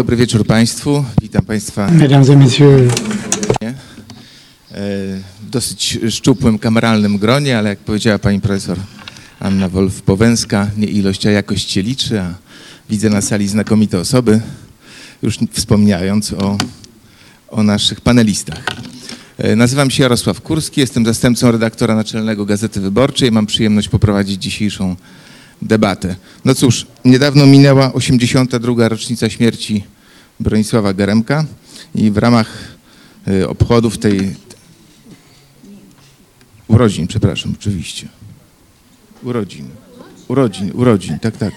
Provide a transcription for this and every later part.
Dobry wieczór Państwu. Witam Państwa Mesdames et messieurs, e, w dosyć szczupłym kameralnym gronie, ale jak powiedziała Pani Profesor Anna Wolf-Powęska, nie ilość, a jakość się liczy, a widzę na sali znakomite osoby, już wspomniając o, o naszych panelistach. E, Nazywam się Jarosław Kurski, jestem zastępcą redaktora naczelnego Gazety Wyborczej. Mam przyjemność poprowadzić dzisiejszą debatę. No cóż, niedawno minęła 82. rocznica śmierci Bronisława Geremka i w ramach e, obchodów tej urodzin, przepraszam, oczywiście. Urodzin. Urodzin, urodzin, tak, tak.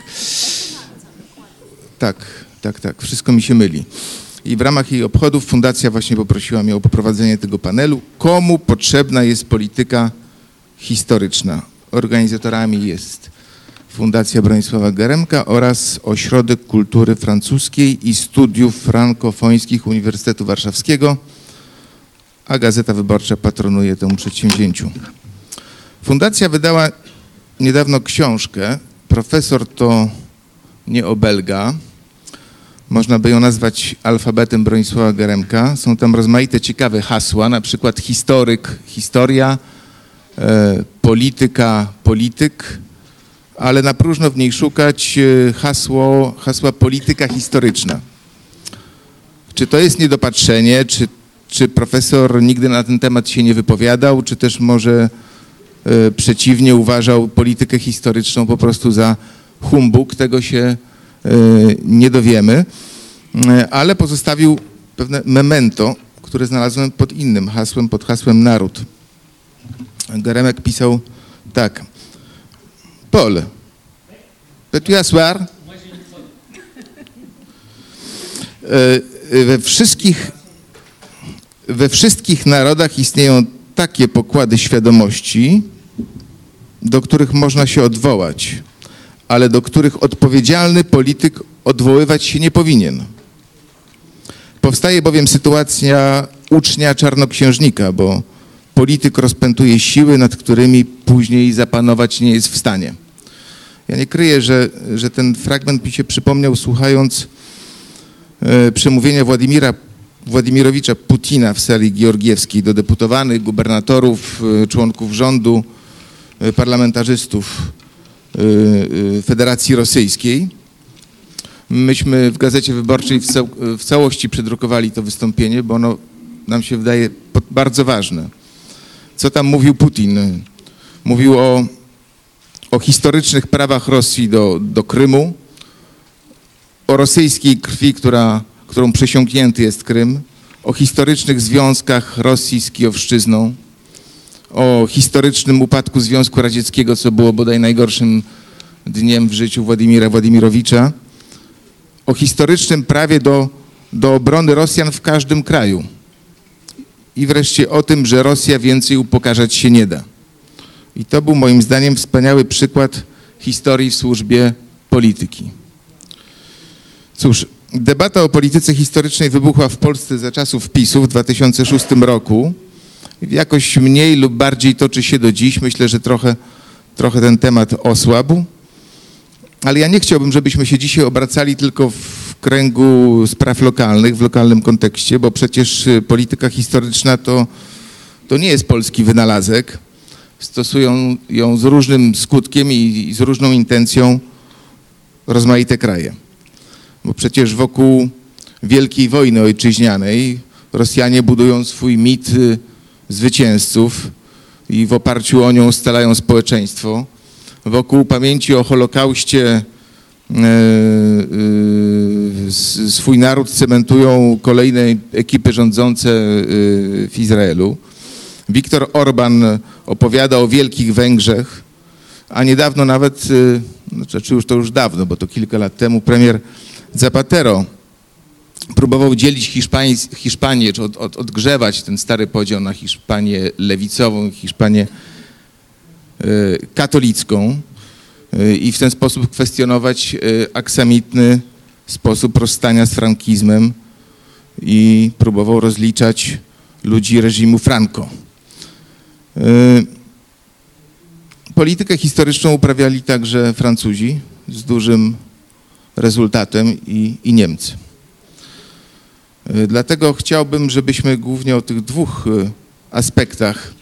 Tak, tak, tak. Wszystko mi się myli. I w ramach jej obchodów fundacja właśnie poprosiła mnie o poprowadzenie tego panelu. Komu potrzebna jest polityka historyczna? Organizatorami jest Fundacja Bronisława Geremka oraz Ośrodek Kultury Francuskiej i Studiów Frankofońskich Uniwersytetu Warszawskiego, a Gazeta Wyborcza patronuje temu przedsięwzięciu. Fundacja wydała niedawno książkę. Profesor to nie obelga. Można by ją nazwać alfabetem Bronisława Geremka. Są tam rozmaite ciekawe hasła, na przykład historyk, historia, e, polityka, polityk, ale na próżno w niej szukać e, hasło, hasła polityka historyczna. Czy to jest niedopatrzenie, czy, czy profesor nigdy na ten temat się nie wypowiadał, czy też może e, przeciwnie uważał politykę historyczną po prostu za humbug, tego się e, nie dowiemy, E, ale pozostawił pewne memento, które znalazłem pod innym hasłem, pod hasłem naród. Geremek pisał tak. Paul, peux-tu asseoir? E, We wszystkich, we wszystkich narodach istnieją takie pokłady świadomości, do których można się odwołać, ale do których odpowiedzialny polityk odwoływać się nie powinien. Powstaje bowiem sytuacja ucznia czarnoksiężnika, bo polityk rozpętuje siły, nad którymi później zapanować nie jest w stanie. Ja nie kryję, że, że ten fragment mi się przypomniał słuchając e, przemówienia Władimira Władimirowicza Putina w sali georgiewskiej do deputowanych, gubernatorów, e, członków rządu, e, parlamentarzystów Federacji Rosyjskiej. Myśmy w Gazecie Wyborczej w, cał, w całości przedrukowali to wystąpienie, bo ono nam się wydaje bardzo ważne. Co tam mówił Putin? Mówił o, o historycznych prawach Rosji do, do Krymu, o rosyjskiej krwi, która, którą przesiąknięty jest Krym, o historycznych związkach Rosji z Kijowszczyzną, o historycznym upadku Związku Radzieckiego, co było bodaj najgorszym dniem w życiu Władimira Władimirowicza, o historycznym prawie do, do obrony Rosjan w każdym kraju. I wreszcie o tym, że Rosja więcej upokarzać się nie da. I to był moim zdaniem wspaniały przykład historii w służbie polityki. Cóż, debata o polityce historycznej wybuchła w Polsce za czasów PiSu w 2006 roku. Jakoś mniej lub bardziej toczy się do dziś. Myślę, że trochę, trochę ten temat osłabł. Ale ja nie chciałbym, żebyśmy się dzisiaj obracali tylko w kręgu spraw lokalnych, w lokalnym kontekście, bo przecież polityka historyczna to, to nie jest polski wynalazek. Stosują ją z różnym skutkiem i, z różną intencją rozmaite kraje. Bo przecież wokół Wielkiej Wojny Ojczyźnianej Rosjanie budują swój mit y, zwycięzców i w oparciu o nią scalają społeczeństwo wokół pamięci o Holokauście e, s- swój naród cementują kolejne ekipy rządzące w Izraelu. Viktor Orban opowiada o Wielkich Węgrzech, a niedawno nawet, znaczy już to już dawno, bo to kilka lat temu, premier Zapatero próbował dzielić Hiszpanii, Hiszpanię, czy od, od, odgrzewać ten stary podział na Hiszpanię lewicową, Hiszpanię e, katolicką e, i w ten sposób kwestionować aksamitny sposób rozstania z frankizmem i próbował rozliczać ludzi reżimu Franco. E, Politykę historyczną uprawiali także Francuzi z dużym rezultatem i, i Niemcy. E, Dlatego chciałbym, żebyśmy głównie o tych dwóch e, aspektach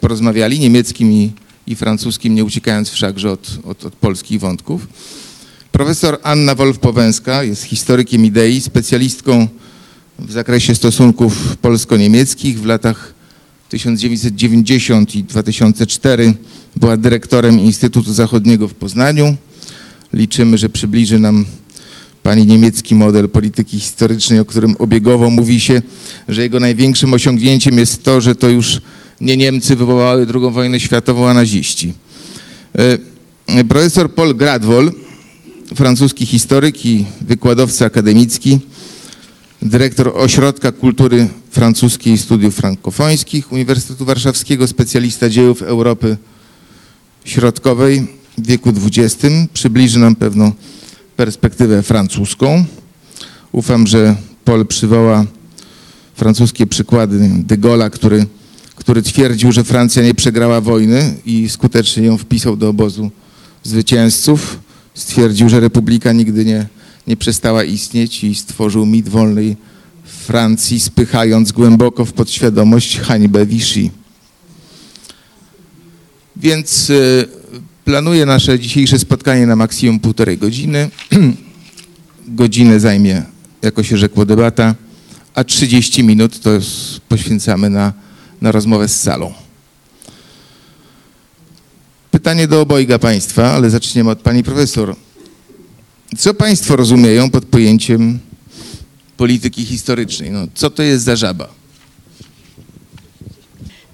porozmawiali, niemieckim i, i francuskim, nie uciekając wszakże od, od, od polskich wątków. Profesor Anna Wolf-Powęska jest historykiem idei, specjalistką w zakresie stosunków polsko-niemieckich. W latach 1990 i 2004 była dyrektorem Instytutu Zachodniego w Poznaniu. Liczymy, że przybliży nam pani niemiecki model polityki historycznej, o którym obiegowo mówi się, że jego największym osiągnięciem jest to, że to już nie Niemcy wywołały II wojnę światową, a naziści. E, Profesor Paul Gradwol, francuski historyk i wykładowca akademicki, dyrektor Ośrodka Kultury Francuskiej i Studiów Frankofońskich Uniwersytetu Warszawskiego, specjalista dziejów Europy Środkowej w wieku XX, przybliży nam pewną perspektywę francuską. Ufam, że Paul przywoła francuskie przykłady de Gaulle'a, który, który twierdził, że Francja nie przegrała wojny i skutecznie ją wpisał do obozu zwycięzców. Stwierdził, że republika nigdy nie, nie przestała istnieć i stworzył mit wolnej Francji, spychając głęboko w podświadomość hańbę Vichy. Więc y, planuję nasze dzisiejsze spotkanie na maksimum półtorej godziny. Godzinę zajmie, jako się rzekło, debata, a 30 minut to poświęcamy na, na rozmowę z salą. Pytanie do obojga Państwa, ale zaczniemy od Pani Profesor. Co Państwo rozumieją pod pojęciem polityki historycznej? No, co to jest za żaba?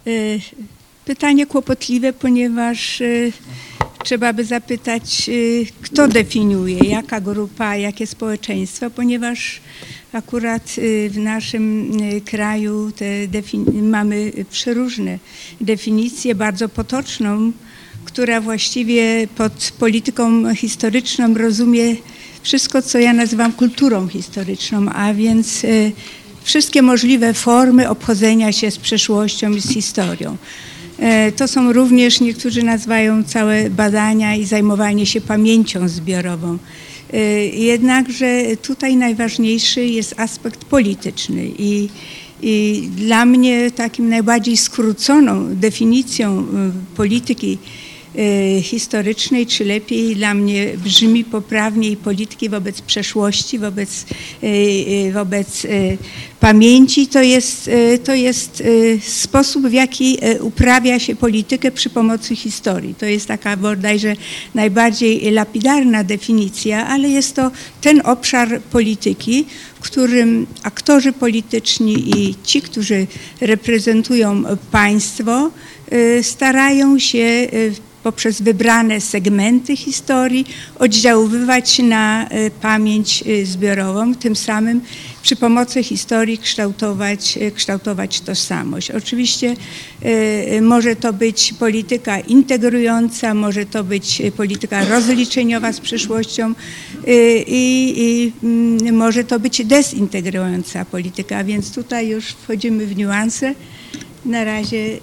Y, Pytanie kłopotliwe, ponieważ y, trzeba by zapytać, y, kto definiuje, jaka grupa, jakie społeczeństwo, ponieważ akurat w naszym kraju mamy przeróżne definicje, bardzo potoczną, która właściwie pod polityką historyczną rozumie wszystko, co ja nazywam kulturą historyczną, a więc y, wszystkie możliwe formy obchodzenia się z przeszłością i z historią. E, To są również, niektórzy nazywają całe badania i zajmowanie się pamięcią zbiorową. E, Jednakże tutaj najważniejszy jest aspekt polityczny i, i dla mnie takim najbardziej skróconą definicją polityki historycznej, czy lepiej dla mnie brzmi poprawniej polityki wobec przeszłości, wobec, y, y, wobec y, pamięci, to jest, y, to jest y, sposób, w jaki y, uprawia się politykę przy pomocy historii. To jest taka bodajże najbardziej lapidarna definicja, ale jest to ten obszar polityki, w którym aktorzy polityczni i ci, którzy reprezentują państwo, y, starają się y, poprzez wybrane segmenty historii oddziaływać na y, pamięć y, zbiorową, tym samym przy pomocy historii kształtować, y, kształtować tożsamość. Oczywiście może to być polityka integrująca, może to być polityka rozliczeniowa z przyszłością i, i mm, może to być dezintegrująca polityka, więc tutaj już wchodzimy w niuanse. Na razie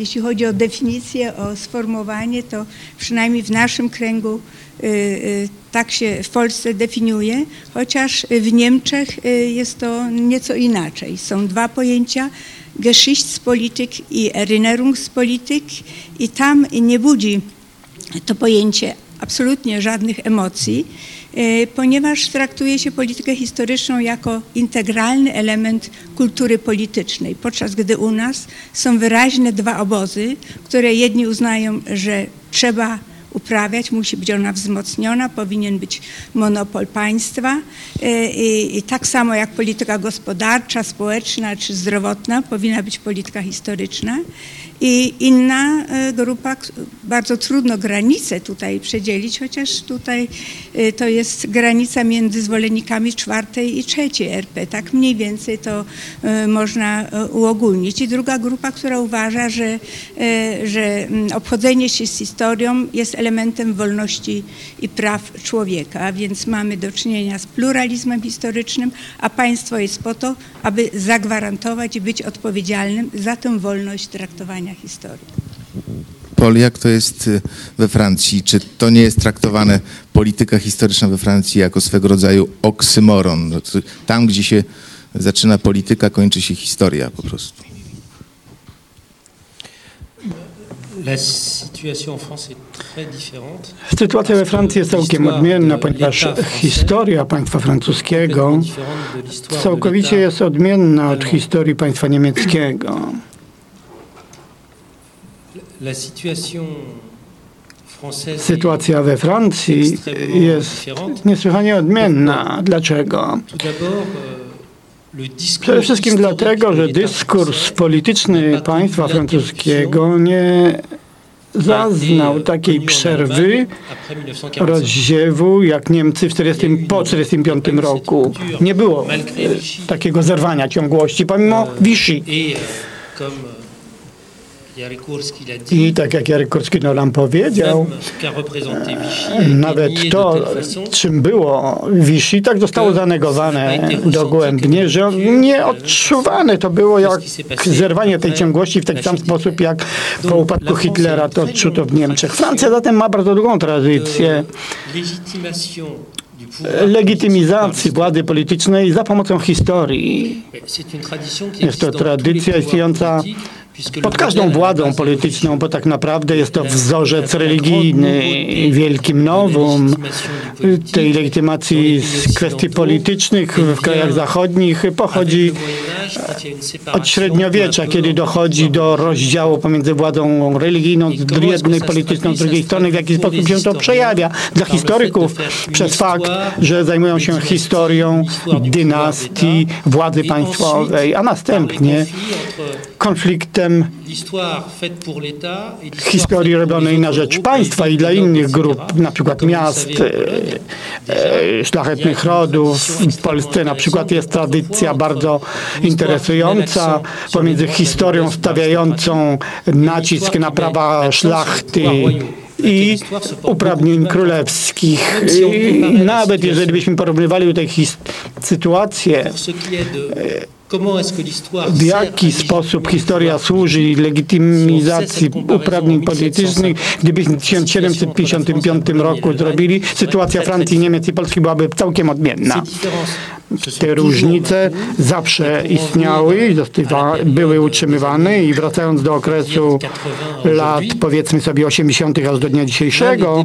jeśli chodzi o definicję, o sformułowanie, to przynajmniej w naszym kręgu y, y, tak się w Polsce definiuje, chociaż w Niemczech y, jest to nieco inaczej. Są dwa pojęcia, Geschichtspolitik i Erinnerungspolitik i tam nie budzi to pojęcie absolutnie żadnych emocji, ponieważ traktuje się politykę historyczną jako integralny element kultury politycznej, podczas gdy u nas są wyraźne dwa obozy, które jedni uznają, że trzeba uprawiać, musi być ona wzmocniona, powinien być monopol państwa e, i, i tak samo jak polityka gospodarcza, społeczna czy zdrowotna powinna być polityka historyczna. I inna e, grupa, bardzo trudno granicę tutaj przedzielić, chociaż tutaj e, to jest granica między zwolennikami czwartej i trzeciej RP. Tak mniej więcej to e, można uogólnić. I druga grupa, która uważa, że, że mm, obchodzenie się z historią jest elementem wolności i praw człowieka, więc mamy do czynienia z pluralizmem historycznym, a państwo jest po to, aby zagwarantować i być odpowiedzialnym za tę wolność traktowania historii. Paul, jak to jest y, we Francji? Czy to nie jest traktowane polityka historyczna we Francji jako swego rodzaju oksymoron? No Tam, gdzie się zaczyna polityka, kończy się historia po prostu. Sytuacja we Francji jest całkiem odmienna, ponieważ historia państwa francuskiego całkowicie jest odmienna od historii państwa niemieckiego. Sytuacja we Francji jest niesłychanie odmienna. Dlaczego? euh, Przede wszystkim dlatego, że dyskurs polityczny państwa francuskiego nie zaznał takiej przerwy, rozziewu, jak Niemcy w 40, po 1945 roku. Nie było e, takiego zerwania ciągłości, pomimo Vichy. Et euh, comme euh, Jarek Kurski l'a dit, I tak jak Jarek Kurski nam powiedział, nawet to, czym było Vichy, tak zostało zanegowane dogłębnie, że nieodczuwane to było jak zerwanie tej ciągłości w taki sam sposób, jak po upadku Hitlera to odczuto w Niemczech. Francja zatem ma bardzo długą tradycję pouvoir legitymizacji władzy politycznej za pomocą historii. Jest to tradycja istniejąca pod każdą władzą polityczną, bo tak naprawdę jest to wzorzec religijny, grande nouveauté wielkim de la nowum tej legitymacji z kwestii politycznych w krajach zachodnich pochodzi od średniowiecza, kiedy dochodzi do rozdziału pomiędzy władzą religijną z jednej polityczną, z drugiej strony, w jaki sposób się to przejawia dla historyków przez fakt, że zajmują się historią dynastii władzy państwowej, a następnie konfliktem historii robionej na rzecz państwa i dla innych grup, na przykład miast, Pologne, e, szlachetnych rodów. W Polsce na przykład jest tradycja bardzo interesująca pomiędzy historią stawiającą nacisk na prawa szlachty i uprawnień królewskich. I nawet jeżeli byśmy porównywali tutaj sytuację, W jaki sposób historia służy legitymizacji uprawnień politycznych, gdybyśmy w 1755 roku zrobili, sytuacja Francji, Niemiec i Polski byłaby całkiem odmienna. Te różnice zawsze istniały były utrzymywane i wracając do okresu lat powiedzmy sobie 80. aż do dnia dzisiejszego,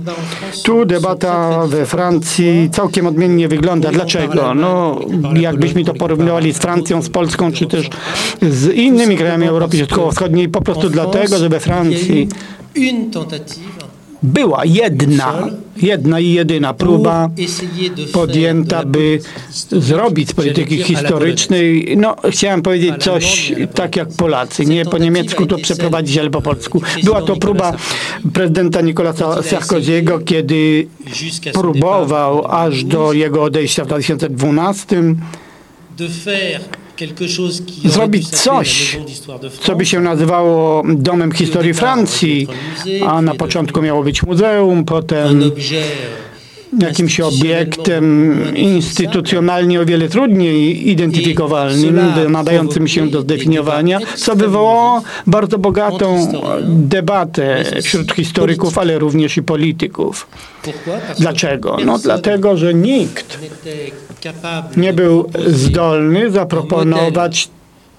tu debata we Francji całkiem odmiennie wygląda. Dlaczego? No, jakbyśmy to porównywali z Francją, z Polską, czy też z innymi krajami Europy Środkowo-Wschodniej, po prostu dlatego, że we Francji była jedna, jedna i jedyna próba podjęta, by zrobić z polityki historycznej, no chciałem powiedzieć coś tak jak Polacy, nie po niemiecku to przeprowadzić, ale po polsku. Była to próba prezydenta Nicolasa Sarkoziego, kiedy próbował aż do 2012, jego odejścia w 2012 zrobić coś, co by się nazywało Domem Historii Francji, a na początku miało być muzeum, potem jakimś obiektem instytucjonalnie o wiele trudniej identyfikowalnym, nadającym się do zdefiniowania, co wywołało bardzo bogatą debatę wśród historyków, ale również i polityków. Dlaczego? No dlatego, że nikt nie był zdolny zaproponować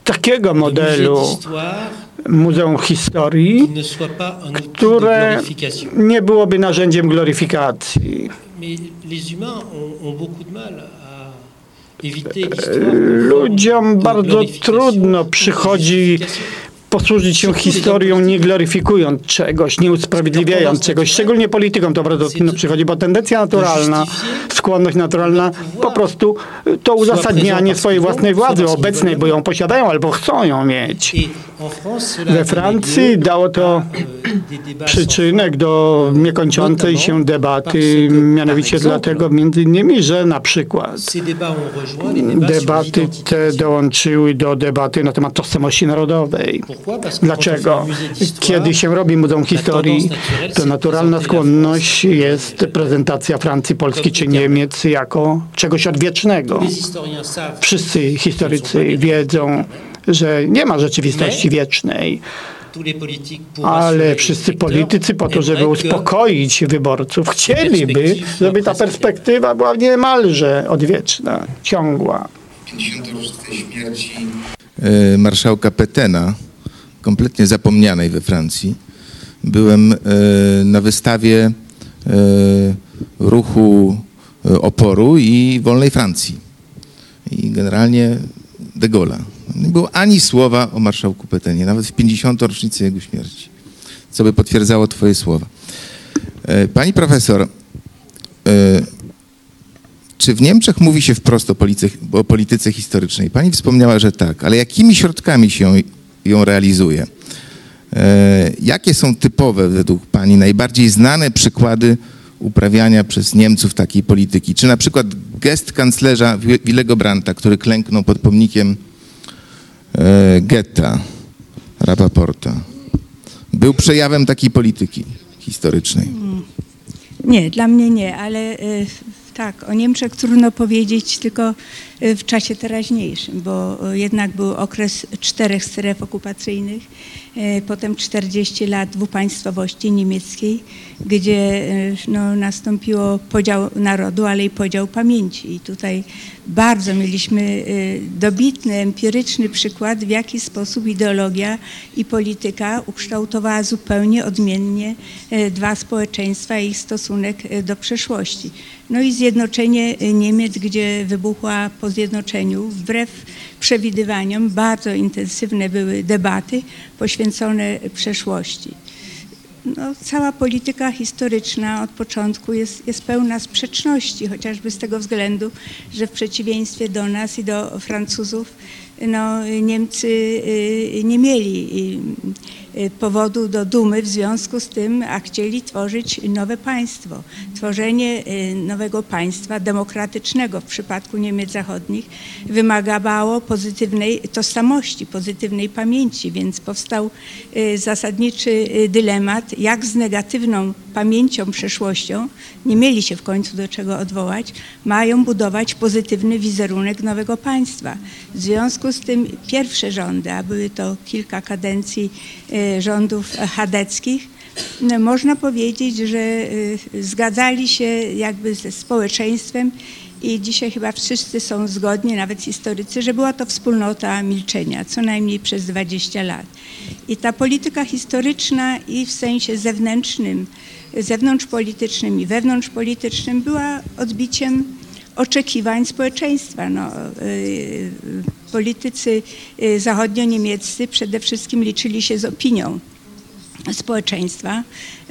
takiego modelu Muzeum Historii, które nie byłoby narzędziem gloryfikacji. Mais les humains ont, ont beaucoup de mal à éviter l'histoire. Ludziom bardzo trudno przychodzi. Posłużyć się historią, nie gloryfikując czegoś, nie usprawiedliwiając czegoś. Szczególnie politykom to bardzo trudno przychodzi, bo tendencja naturalna, skłonność naturalna, po prostu to uzasadnianie swojej własnej władzy obecnej, bo ją posiadają albo chcą ją mieć. We Francji dało to przyczynek do niekończącej się debaty, mianowicie dlatego między innymi, że na przykład debaty te dołączyły do debaty na temat tożsamości narodowej. Dlaczego? Kiedy się robi Muzeum Historii, to naturalna skłonność jest prezentacja Francji, Polski czy Niemiec jako czegoś odwiecznego. Wszyscy historycy wiedzą, że nie ma rzeczywistości wiecznej. Ale wszyscy politycy po to, żeby uspokoić wyborców, chcieliby, żeby ta perspektywa była niemalże odwieczna, ciągła. 50. rocznicę śmierci marszałka Petena, kompletnie zapomnianej we Francji. Byłem e, na wystawie e, ruchu e, oporu i wolnej Francji. I generalnie de Gaulle'a. Nie było ani słowa o marszałku Petenie, nawet w 50. rocznicę jego śmierci, co by potwierdzało twoje słowa. Pani profesor, czy w Niemczech mówi się wprost o polityce, o polityce historycznej? Pani wspomniała, że tak, ale jakimi środkami się ją realizuje? E, jakie są typowe według Pani najbardziej znane przykłady uprawiania przez Niemców takiej polityki? Czy na przykład gest kanclerza Wi- Willego Brandta, który klęknął pod pomnikiem e, Getta, Rapaporta, był przejawem takiej polityki historycznej? Nie, dla mnie nie, ale y, tak, o Niemczech trudno powiedzieć tylko w czasie teraźniejszym, bo y, jednak był okres czterech stref okupacyjnych, y, potem 40 lat dwupaństwowości niemieckiej, gdzie y, no, nastąpiło podział narodu, ale i podział pamięci. I tutaj bardzo mieliśmy y, dobitny, empiryczny przykład, w jaki sposób ideologia i polityka ukształtowała zupełnie odmiennie y, dwa społeczeństwa i ich stosunek y, do przeszłości. No i zjednoczenie y, Niemiec, gdzie wybuchła po zjednoczeniu, wbrew przewidywaniom, bardzo intensywne były debaty poświęcone przeszłości. No, cała polityka historyczna od początku jest, jest pełna sprzeczności, chociażby z tego względu, że w przeciwieństwie do nas i do Francuzów, no, Niemcy y, nie mieli y, powodu do dumy w związku z tym, a chcieli tworzyć nowe państwo. Tworzenie y, nowego państwa demokratycznego w przypadku Niemiec Zachodnich wymagało pozytywnej tożsamości, pozytywnej pamięci, więc powstał y, zasadniczy y, dylemat, jak z negatywną pamięcią, przeszłością, nie mieli się w końcu do czego odwołać, mają budować pozytywny wizerunek nowego państwa. W związku z tym pierwsze rządy, a były to kilka kadencji y, rządów chadeckich, można powiedzieć, że y, zgadzali się jakby ze społeczeństwem i dzisiaj chyba wszyscy są zgodni, nawet historycy, że była to wspólnota milczenia, co najmniej przez 20 lat. I ta polityka historyczna i w sensie zewnętrznym, zewnątrzpolitycznym i wewnątrzpolitycznym była odbiciem oczekiwań społeczeństwa. No, y, politycy y, zachodnio-niemieccy przede wszystkim liczyli się z opinią społeczeństwa.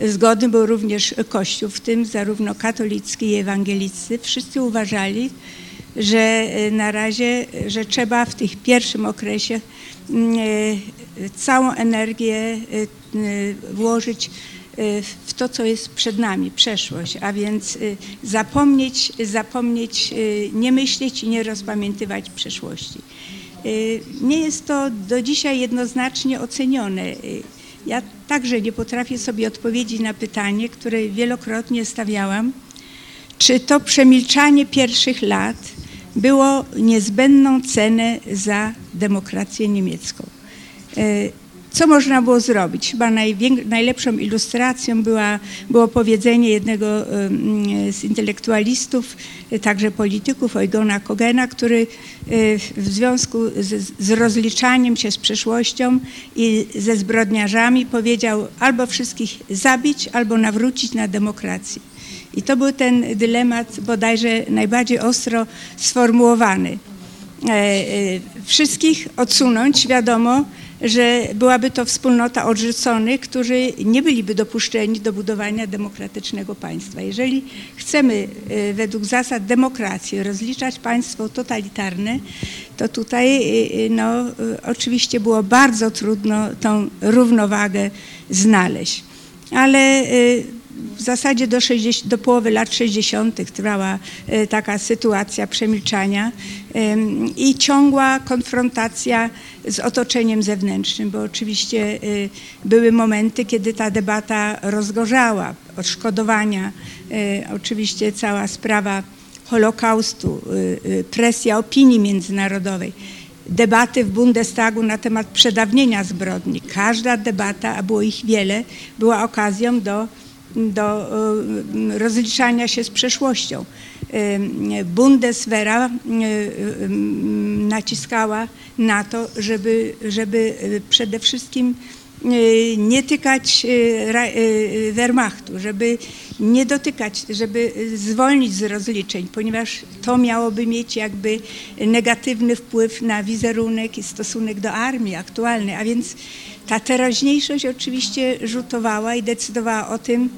Zgodny był również Kościół, w tym zarówno katolicki, i ewangeliccy. Wszyscy uważali, że na razie, że trzeba w tych pierwszym okresie mm, całą energię włożyć w to, co jest przed nami, przeszłość, a więc y, zapomnieć, zapomnieć, y, nie myśleć i nie rozpamiętywać przeszłości. Y, Nie jest to do dzisiaj jednoznacznie ocenione. Ja także nie potrafię sobie odpowiedzieć na pytanie, które wielokrotnie stawiałam, czy to przemilczanie pierwszych lat było niezbędną cenę za demokrację niemiecką. Co można było zrobić? Chyba najlepszą ilustracją była, było powiedzenie jednego z intelektualistów, e, także polityków, Eugena Kogena, który e, w związku z, z rozliczaniem się z przeszłością i ze zbrodniarzami powiedział albo wszystkich zabić, albo nawrócić na demokrację. I to był ten dylemat bodajże najbardziej ostro sformułowany. E, wszystkich odsunąć, wiadomo, że byłaby to wspólnota odrzuconych, którzy nie byliby dopuszczeni do budowania demokratycznego państwa. Jeżeli chcemy e, według zasad demokracji rozliczać państwo totalitarne, to tutaj e, e, no, oczywiście było bardzo trudno tą równowagę znaleźć. Ale w zasadzie do, 60, do połowy lat 60. trwała e, taka sytuacja przemilczania em, i ciągła konfrontacja z otoczeniem zewnętrznym, bo oczywiście e, były momenty, kiedy ta debata rozgorzała, odszkodowania, e, oczywiście cała sprawa Holokaustu, presja opinii międzynarodowej. debaty w Bundestagu na temat przedawnienia zbrodni. Każda debata, a było ich wiele, była okazją do, do e, rozliczania się z przeszłością. E, Bundeswehra naciskała na to, żeby, żeby przede wszystkim nie tykać Wehrmachtu, żeby nie dotykać, żeby zwolnić z rozliczeń, ponieważ to miałoby mieć jakby negatywny wpływ na wizerunek i stosunek do armii aktualny, a więc ta teraźniejszość oczywiście rzutowała i decydowała o tym,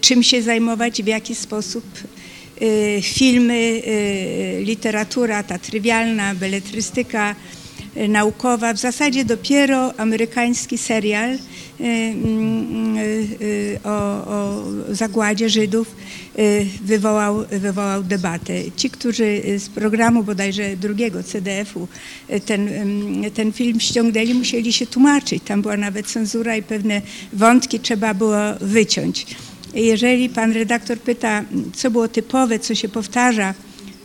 czym się zajmować, w jaki sposób filmy, literatura, ta trywialna, beletrystyka, naukowa. W zasadzie dopiero amerykański serial o, o zagładzie Żydów wywołał, wywołał debatę. Ci, którzy z programu bodajże drugiego CDF-u ten, ten film ściągnęli, musieli się tłumaczyć. Tam była nawet cenzura i pewne wątki trzeba było wyciąć. Jeżeli pan redaktor pyta, co było typowe, co się powtarza,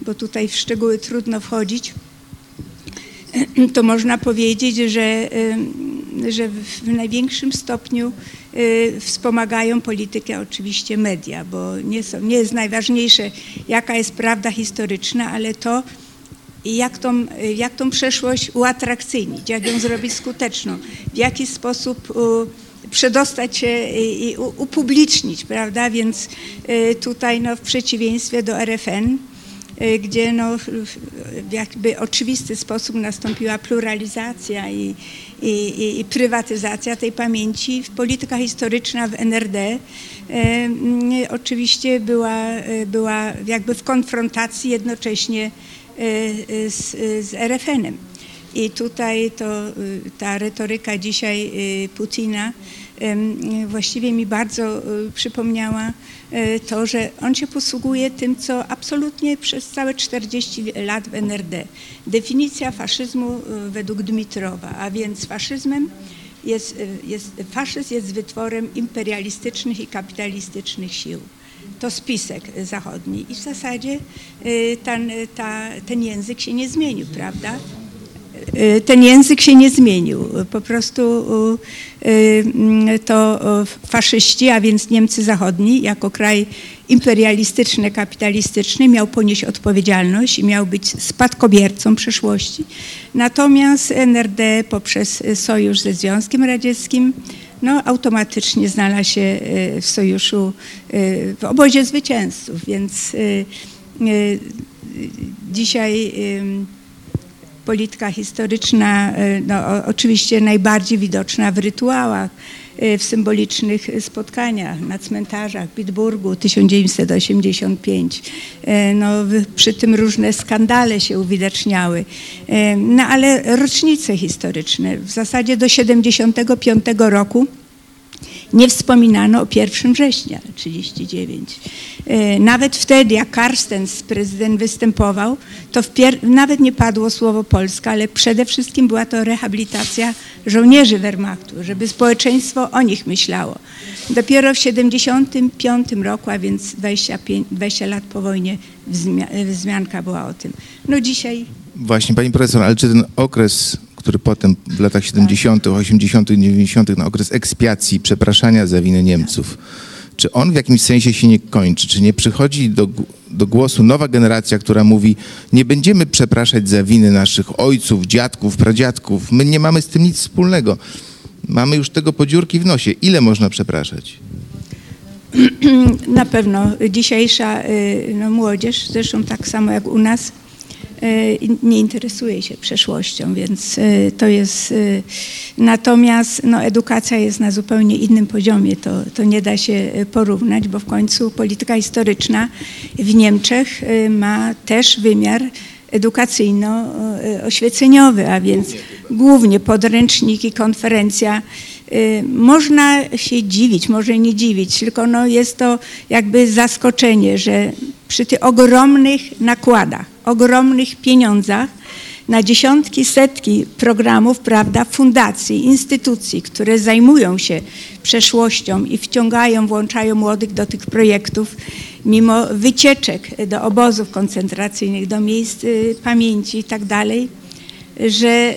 bo tutaj w szczegóły trudno wchodzić, to można powiedzieć, że, że w największym stopniu wspomagają politykę oczywiście media, bo nie, są, nie jest najważniejsze, jaka jest prawda historyczna, ale to, jak tą, jak tą przeszłość uatrakcyjnić, jak ją zrobić skuteczną, w jaki sposób przedostać się i upublicznić, prawda? Więc tutaj no, w przeciwieństwie do RFN, gdzie no, w jakby oczywisty sposób nastąpiła pluralizacja i, i, i prywatyzacja tej pamięci. Polityka historyczna w NRD e, oczywiście była, była jakby w konfrontacji jednocześnie z, z RFN-em. I tutaj to, ta retoryka dzisiaj Putina właściwie mi bardzo przypomniała to, że on się posługuje tym, co absolutnie przez całe 40 lat w NRD. Definicja faszyzmu według Dmitrowa, a więc faszyzmem jest, jest, faszyzm jest wytworem imperialistycznych i kapitalistycznych sił. To spisek zachodni i w zasadzie ten, ta, ten język się nie zmienił, prawda? Ten język się nie zmienił. Po prostu to faszyści, a więc Niemcy Zachodni, jako kraj imperialistyczny, kapitalistyczny, miał ponieść odpowiedzialność i miał być spadkobiercą przeszłości. Natomiast NRD poprzez sojusz ze Związkiem Radzieckim no, automatycznie znalazł się w sojuszu, w obozie zwycięzców, więc dzisiaj polityka historyczna, no, oczywiście najbardziej widoczna w rytuałach, w symbolicznych spotkaniach na cmentarzach w Bitburgu 1985. No, przy tym różne skandale się uwidaczniały. No ale rocznice historyczne, w zasadzie do 75 roku nie wspominano o 1 września 1939. Nawet wtedy, jak Karstens, prezydent, występował, to nawet nie padło słowo Polska, ale przede wszystkim była to rehabilitacja żołnierzy Wehrmachtu, żeby społeczeństwo o nich myślało. Dopiero w 1975 roku, a więc 25, 20 lat po wojnie, wzmianka była o tym. No dzisiaj... Właśnie, pani profesor, ale czy ten okres który potem w latach 70., 80., 90., na okres ekspiacji, przepraszania za winę Niemców, czy on w jakimś sensie się nie kończy? Czy nie przychodzi do, do głosu nowa generacja, która mówi, nie będziemy przepraszać za winy naszych ojców, dziadków, pradziadków, my nie mamy z tym nic wspólnego. Mamy już tego podziurki w nosie. Ile można przepraszać? Na pewno dzisiejsza y, no, młodzież, zresztą tak samo jak u nas, nie interesuje się przeszłością, więc to jest. Natomiast no, edukacja jest na zupełnie innym poziomie. To, to nie da się porównać, bo w końcu polityka historyczna w Niemczech ma też wymiar edukacyjno-oświeceniowy, a więc głównie podręczniki, konferencja. Można się dziwić, może nie dziwić, tylko no jest to jakby zaskoczenie, że przy tych ogromnych nakładach, ogromnych pieniądzach, na dziesiątki, setki programów, prawda, fundacji, instytucji, które zajmują się przeszłością i wciągają, włączają młodych do tych projektów, mimo wycieczek do obozów koncentracyjnych, do miejsc pamięci i tak że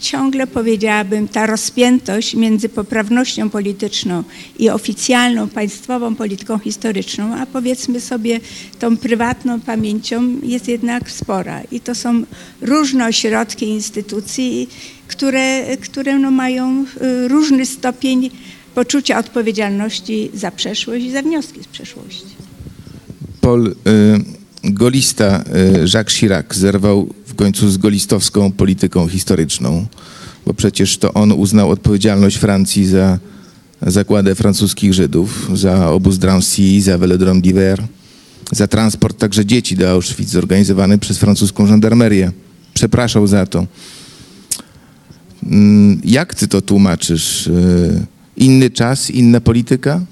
ciągle powiedziałabym ta rozpiętość między poprawnością polityczną i oficjalną państwową polityką historyczną, a powiedzmy sobie tą prywatną pamięcią jest jednak spora. I to są różne ośrodki instytucji, które, które no mają y, różny stopień poczucia odpowiedzialności za przeszłość i za wnioski z przeszłości. Paul, y, golista y, Jacques Chirac zerwał końcu z golistowską polityką historyczną, bo przecież to on uznał odpowiedzialność Francji za zagładę francuskich Żydów, za obóz Drancy, za Velodrome d'Hiver, za transport także dzieci do Auschwitz zorganizowany przez francuską żandarmerię. Przepraszał za to. Mm, Jak ty to tłumaczysz? Y, Inny czas, inna polityka? Je crois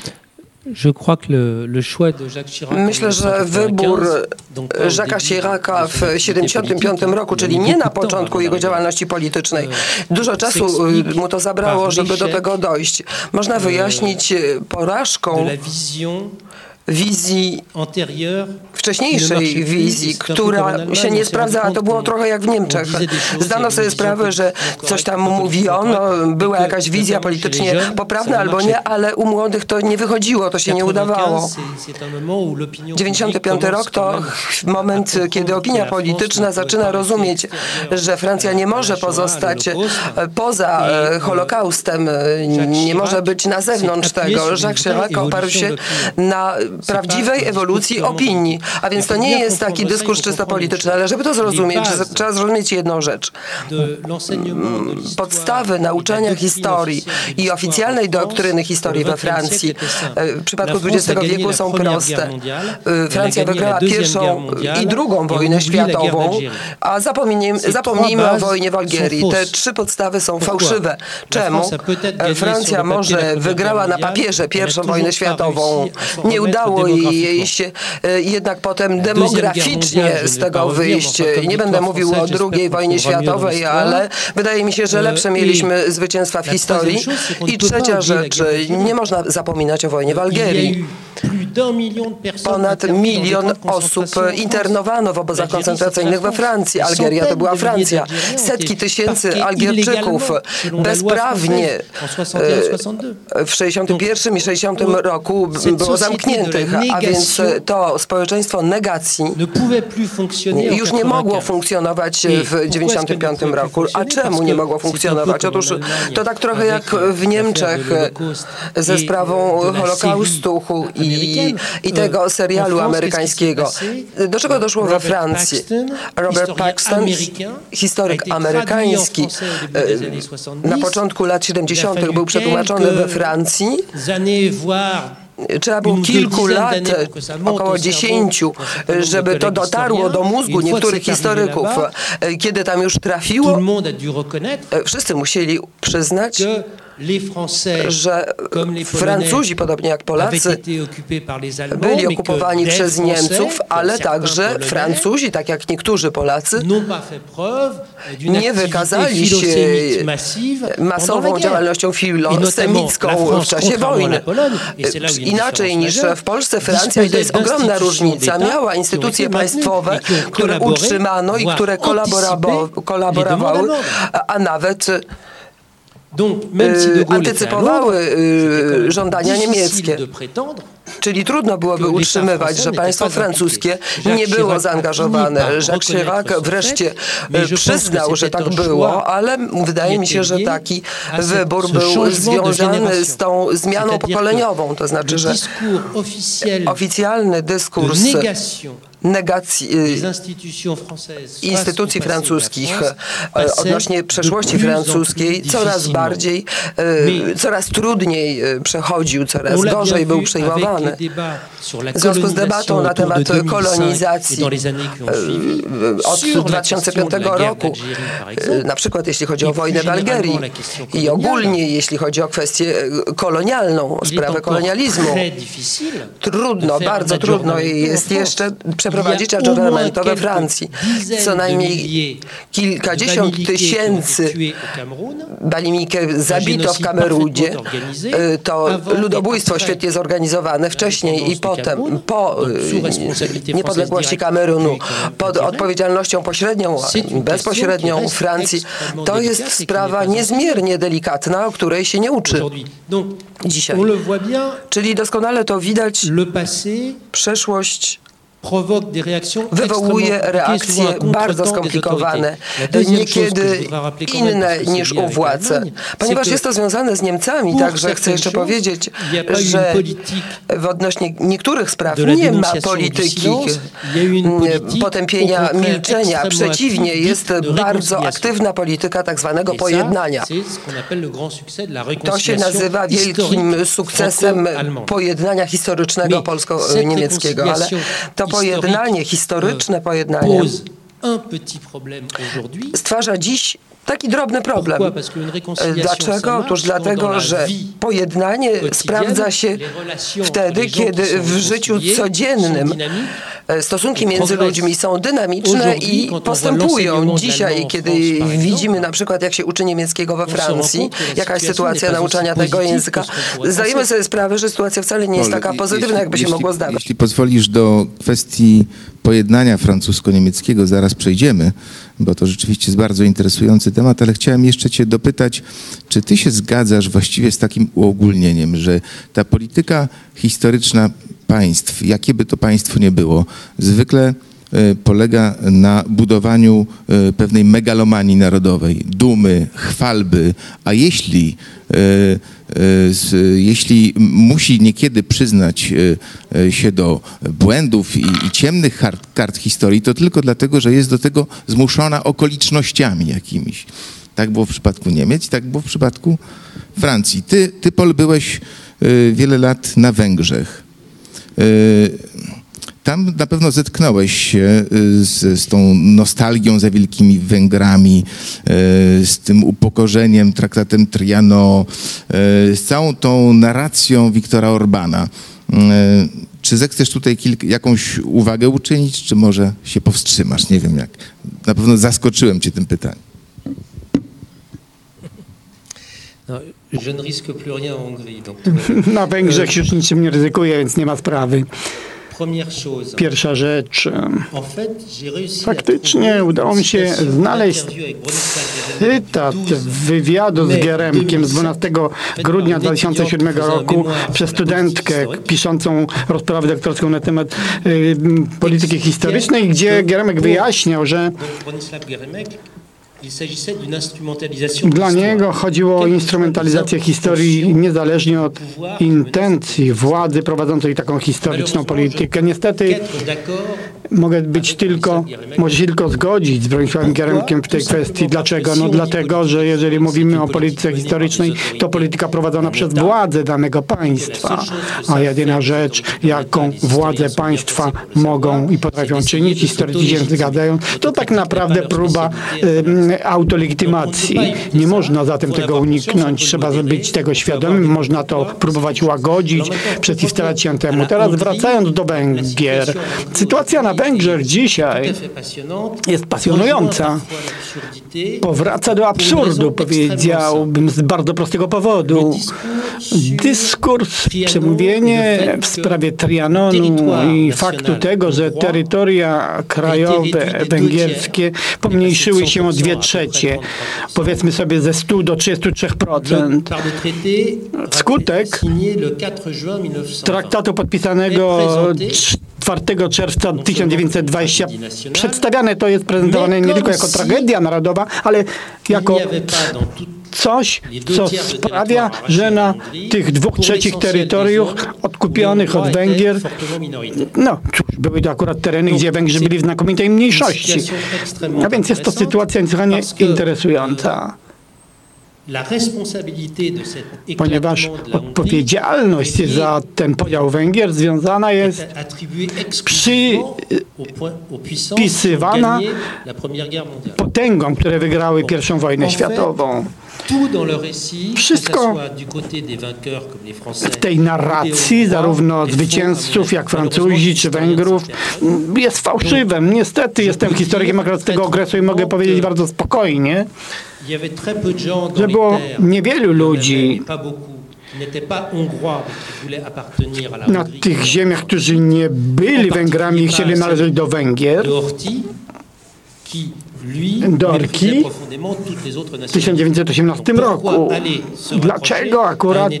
que le, le choix de Jacques Chirac en Myślę, że 1995, wybór au Jacques'a Chiraca w son activité 1975 politique, roku, czyli nie na początku jego działalności politycznej. Euh, Dużo czasu y, mu to zabrało, żeby do tego dojść. Można wyjaśnić y, porażką wizji wcześniejszej wizji, która się nie sprawdzała. To było trochę jak w Niemczech. Zdano sobie sprawę, że coś tam mówiono, była jakaś wizja politycznie poprawna albo nie, ale u młodych to nie wychodziło, to się nie udawało. 95 rok to moment, kiedy opinia polityczna zaczyna rozumieć, że Francja nie może pozostać poza Holokaustem, nie może być na zewnątrz tego. Jacques Chirac oparł się na prawdziwej ewolucji opinii. A więc to nie jest taki dyskurs czysto polityczny, ale żeby to zrozumieć, trzeba zrozumieć jedną rzecz. Podstawy nauczania historii i oficjalnej doktryny historii we Francji e, w przypadku XX wieku są proste. E, Francja wygrała pierwszą i drugą wojnę światową, a zapomnijmy, zapomnijmy o wojnie w Algierii. Te trzy podstawy są fałszywe. Czemu? E, Francja może wygrała na papierze pierwszą wojnę światową. Nie udało jej się e, jednak potem demograficznie z tego wyjść. Nie będę mówił o II wojnie światowej, ale wydaje mi się, że lepsze mieliśmy zwycięstwa w historii. I trzecia rzecz, nie można zapominać o wojnie w Algierii. Ponad milion osób internowano w obozach koncentracyjnych we Francji. Algeria to była Francja. Setki tysięcy Algierczyków bezprawnie e, w 61 i 60 roku było zamkniętych, a więc to społeczeństwo negacji już nie mogło funkcjonować w 95 roku. A czemu nie mogło funkcjonować? Otóż to tak trochę jak w Niemczech ze sprawą Holokaustu i, i tego serialu amerykańskiego. Do czego doszło we Francji? Robert Paxton, historyk amerykański, e, na początku lat 70. był przetłumaczony we Francji. Trzeba było kilku lat, około dziesięciu, żeby to dotarło do mózgu niektórych historyków. Kiedy tam już trafiło, wszyscy musieli przyznać, że Francuzi, podobnie jak Polacy, byli okupowani przez Niemców, ale także Francuzi, tak jak niektórzy Polacy, nie wykazali się masową działalnością filosemicką w czasie wojny. Inaczej niż w Polsce, Francja, i to jest ogromna różnica, miała instytucje państwowe, które utrzymano i które kolaborowały, a nawet antycypowały żądania niemieckie. Czyli trudno byłoby utrzymywać, że państwo francuskie nie było zaangażowane. Jacques Chirac wreszcie przyznał, że tak było, ale wydaje mi się, że taki wybór był związany z tą zmianą pokoleniową. To znaczy, że oficjalny dyskurs negacji instytucji francuskich odnośnie przeszłości francuskiej coraz bardziej, coraz trudniej przechodził, coraz gorzej był przyjmowany. W związku z debatą na temat kolonizacji od 2005 roku, na przykład jeśli chodzi o wojnę w Algerii i ogólnie jeśli chodzi o kwestię kolonialną, sprawę kolonializmu, trudno, bardzo trudno jest jeszcze przeprowadzić adżornamento we Francji. Co najmniej kilkadziesiąt tysięcy Balimikę zabito w Kamerudzie. Y, To ludobójstwo świetnie zorganizowane wcześniej i potem, po y, niepodległości Kamerunu, pod odpowiedzialnością pośrednią, bezpośrednią Francji. To jest sprawa niezmiernie delikatna, o której się nie uczy dzisiaj. Czyli doskonale to widać, przeszłość wywołuje reakcje bardzo skomplikowane, niekiedy inne niż u władz. Ponieważ jest to związane z Niemcami, także chcę jeszcze powiedzieć, że w odnośnie niektórych spraw nie ma polityki potępienia milczenia. Przeciwnie, jest bardzo aktywna polityka tak zwanego pojednania. To się nazywa wielkim sukcesem pojednania historycznego polsko-niemieckiego, ale to pojednanie, historyczne pojednanie stwarza dziś taki drobny problem. Dlaczego? Otóż dlatego, że pojednanie sprawdza się wtedy, kiedy w życiu codziennym stosunki między ludźmi są dynamiczne i postępują. Dzisiaj, kiedy widzimy na przykład, jak się uczy niemieckiego we Francji, jaka jest sytuacja nauczania tego języka, zdajemy sobie sprawę, że sytuacja wcale nie jest taka pozytywna, jakby się mogło zdawać. Jeśli pozwolisz do kwestii pojednania francusko-niemieckiego, zaraz przejdziemy, bo to rzeczywiście jest bardzo interesujący temat, ale chciałem jeszcze cię dopytać, czy ty się zgadzasz właściwie z takim uogólnieniem, że ta polityka historyczna państw, jakie by to państwo nie było, zwykle e, polega na budowaniu e, pewnej megalomanii narodowej, dumy, chwalby, a jeśli, e, jeśli musi niekiedy przyznać się do błędów i, i ciemnych kart, kart historii, to tylko dlatego, że jest do tego zmuszona okolicznościami jakimiś. Tak było w przypadku Niemiec, tak było w przypadku Francji. Ty, ty Pol, byłeś wiele lat na Węgrzech. Tam na pewno zetknąłeś się z, z, tą nostalgią za wielkimi Węgrami, z tym upokorzeniem traktatem Triano, z całą tą narracją Wiktora Orbana. Czy zechcesz tutaj kilk, jakąś uwagę uczynić, czy może się powstrzymasz? Nie wiem jak. Na pewno zaskoczyłem cię tym pytaniem. No, je ne risque plus rien en Hongrie. Donc, Na Węgrzech już niczym nie ryzykuję, więc nie ma sprawy. Pierwsza rzecz. Faktycznie udało mi się znaleźć cytat du 12 wywiadu z Geremkiem z 2007, 12 grudnia 2007 roku przez studentkę piszącą rozprawę doktorską na temat y, polityki historycznej, gdzie Geremek wyjaśniał, że Dla niego chodziło o instrumentalizację historii niezależnie od intencji władzy prowadzącej taką historyczną politykę. Niestety mogę być tylko, może się tylko zgodzić z Bronisławem Geremkiem w tej kwestii. Dlaczego? No dlatego, że jeżeli mówimy o polityce historycznej, to polityka prowadzona przez władzę danego państwa. A jedyna rzecz, jaką władze państwa mogą i potrafią czynić, historycy się zgadzają, to tak naprawdę próba em, autolegitymacji. Nie można zatem tego uniknąć, trzeba być tego świadomym, można to próbować łagodzić, przeciwstawiać się temu. Teraz wracając do Węgier, sytuacja na Węgrzech dzisiaj jest pasjonująca. Powraca do absurdu, powiedziałbym, z bardzo prostego powodu. Dyskurs, przemówienie w sprawie Trianonu i faktu tego, że terytoria krajowe węgierskie pomniejszyły się o dwie trzecie, powiedzmy sobie ze 100 do 33%. par le traité Skutek signé le 4 juin 1920. Traktatu podpisanego 4 czerwca 1920. Przedstawiane to jest prezentowane nie tylko jako tragedia narodowa, ale jako coś, co sprawia, że na tych dwóch trzecich terytoriów odkupionych od Węgier, no cóż, były to akurat tereny, gdzie Węgrzy byli w znakomitej mniejszości. A więc jest to sytuacja niesłychanie interesująca. Ponieważ odpowiedzialność za ten podział Węgier związana jest przypisywana potęgom, które wygrały I wojnę światową. Wszystko w tej narracji, zarówno zwycięzców, jak Francuzi czy Węgrów, jest fałszywe. Niestety jestem historykiem akurat tego okresu i mogę powiedzieć bardzo spokojnie, że było niewielu ludzi. na tych ziemiach, którzy nie byli Węgrami i chcieli należeć do Węgier, Dorki w 1918 roku. Dlaczego akurat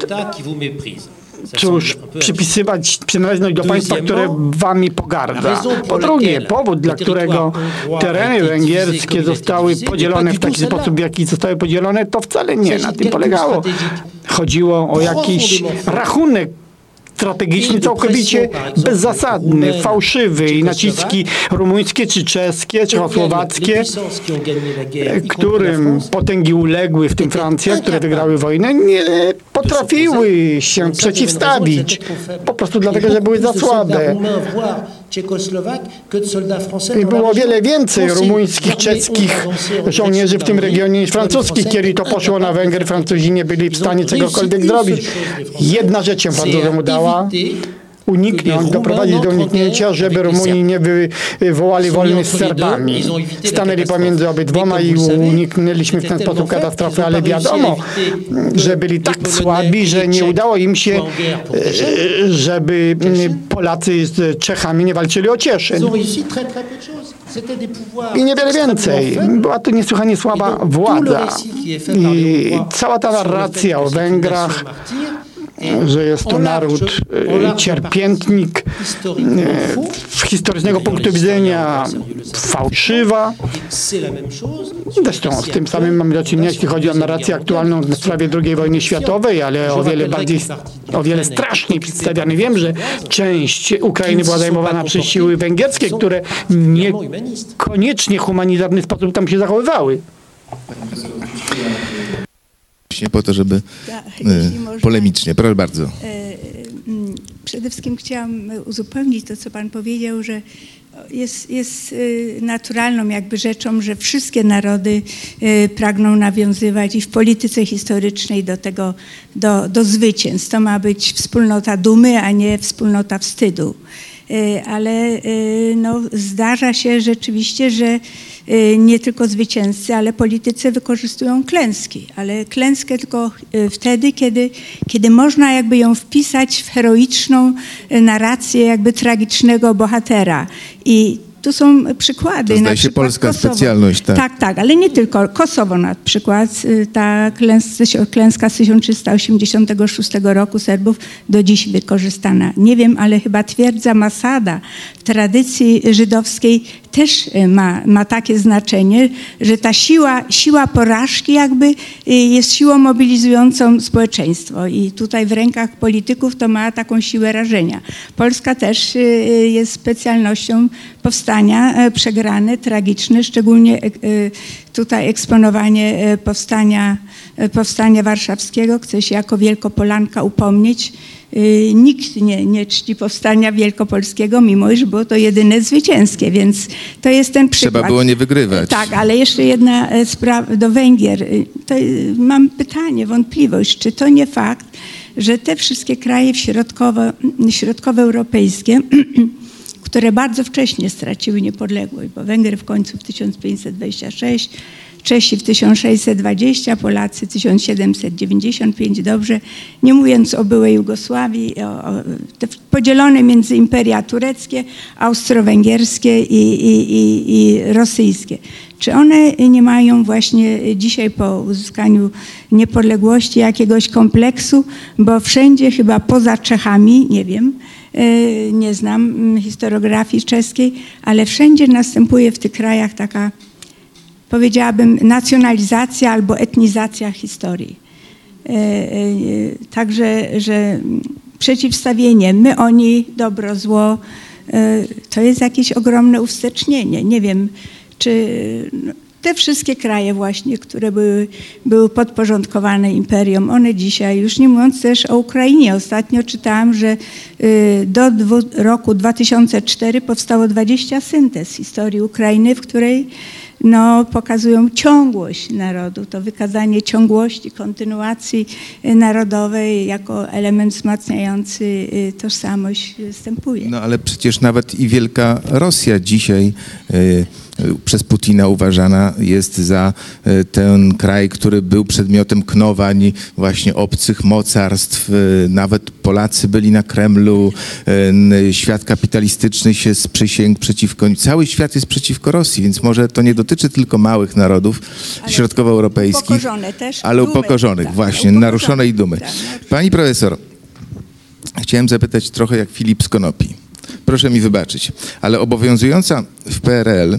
cóż, przypisywać przynależność do państwa, które wami pogardza. Po drugie, powód, dla którego tereny węgierskie zostały podzielone w taki sposób, w jaki zostały podzielone, to wcale nie na tym polegało. Chodziło o jakiś rachunek strategicznie całkowicie bezzasadny, fałszywy i naciski rumuńskie czy czeskie, czechosłowackie, którym potęgi uległy, w tym Francja, które wygrały wojnę, nie potrafiły się przeciwstawić. Po prostu dlatego, że były za słabe. I było wiele więcej rumuńskich, czeskich żołnierzy w tym regionie niż francuskich. Kiedy to poszło na Węgry, Francuzi nie byli w stanie czegokolwiek zrobić. Jedna rzecz się Francuzom udała uniknąć, doprowadzić do uniknięcia, żeby Rumuni nie wywołali wojny z Serbami. Stanęli pomiędzy obydwoma i uniknęliśmy w ten sposób katastrofy, ale wiadomo, że byli tak słabi, że nie udało im się, e, żeby Polacy z Czechami nie walczyli o Cieszyn. I niewiele więcej. Była to niesłychanie słaba władza. I cała ta narracja o Węgrach że jest to naród e, cierpiętnik z e, historycznego punktu widzenia fałszywa. Zresztą z tym samym mamy do czynienia, jeśli chodzi o narrację aktualną w sprawie II wojny światowej, ale o wiele bardziej, o wiele straszniej przedstawiany. Wiem, że część Ukrainy była zajmowana przez siły węgierskie, które niekoniecznie humanitarny sposób tam się zachowywały właśnie po to, żeby tak, można, polemicznie. Proszę bardzo. E, mm, przede wszystkim chciałam uzupełnić to, co Pan powiedział, że jest, jest e, naturalną jakby rzeczą, że wszystkie narody e, pragną nawiązywać i w polityce historycznej do tego, do, do zwycięstw. To ma być wspólnota dumy, a nie wspólnota wstydu. Ale no, zdarza się rzeczywiście, że nie tylko zwycięzcy, ale politycy wykorzystują klęski, ale klęskę tylko y, wtedy, kiedy, kiedy można jakby ją wpisać w heroiczną y, narrację jakby tragicznego bohatera. I tu są przykłady. To zdaje się polska Kosowo. specjalność, tak. Tak, tak, ale nie tylko. Kosowo na przykład, y, ta klęska z 1386 roku Serbów do dziś wykorzystana. Nie wiem, ale chyba twierdza Masada w tradycji żydowskiej też y, ma, ma takie znaczenie, że ta siła, siła porażki jakby y, jest siłą mobilizującą społeczeństwo i tutaj w rękach polityków to ma taką siłę rażenia. Polska też jest specjalnością powstania e, przegrane, tragiczne, szczególnie e, tutaj eksponowanie e, powstania, powstania warszawskiego. Chcę się jako Wielkopolanka upomnieć. Nikt nie, nie czci powstania wielkopolskiego, mimo iż było to jedyne zwycięskie, więc to jest ten przykład. Trzeba było nie wygrywać. Tak, ale jeszcze jedna sprawa do Węgier. To mam pytanie, wątpliwość, czy to nie fakt, że te wszystkie kraje środkowo, środkowoeuropejskie które bardzo wcześnie straciły niepodległość, bo Węgry w końcu w 1526, Czesi w 1620, Polacy 1795, dobrze, nie mówiąc o byłej Jugosławii, o, o, podzielone między imperia tureckie, austro-węgierskie i, i, i, i rosyjskie. Czy one nie mają właśnie dzisiaj po uzyskaniu niepodległości jakiegoś kompleksu, bo wszędzie chyba poza Czechami, nie wiem, E, nie znam mm, historiografii czeskiej, ale wszędzie następuje w tych krajach taka, powiedziałabym, nacjonalizacja albo etnizacja historii. E, e, także, że przeciwstawienie my, oni, dobro, zło, to jest jakieś ogromne uwstecznienie. Nie wiem, czy te wszystkie kraje właśnie, które były, były podporządkowane imperium, one dzisiaj, już nie mówiąc też o Ukrainie, ostatnio czytałam, że y, do roku 2004 powstało 20 syntez historii Ukrainy, w której no, pokazują ciągłość narodu, to wykazanie ciągłości, kontynuacji y, narodowej jako element wzmacniający y, tożsamość występuje. No ale przecież nawet i Wielka Rosja dzisiaj y, przez Putina uważana jest za ten kraj, który był przedmiotem knowań właśnie obcych mocarstw. Nawet Polacy byli na Kremlu, świat kapitalistyczny się sprzysięgł przeciwko, cały świat jest przeciwko Rosji, więc może to nie dotyczy tylko małych narodów ale środkowoeuropejskich, upokorzone też, ale dumy, upokorzonych, tak, właśnie, upokorzone, naruszonej dumy. Tak, Pani profesor, chciałem zapytać trochę jak Filip z Konopi. Proszę mi wybaczyć, ale obowiązująca w PRL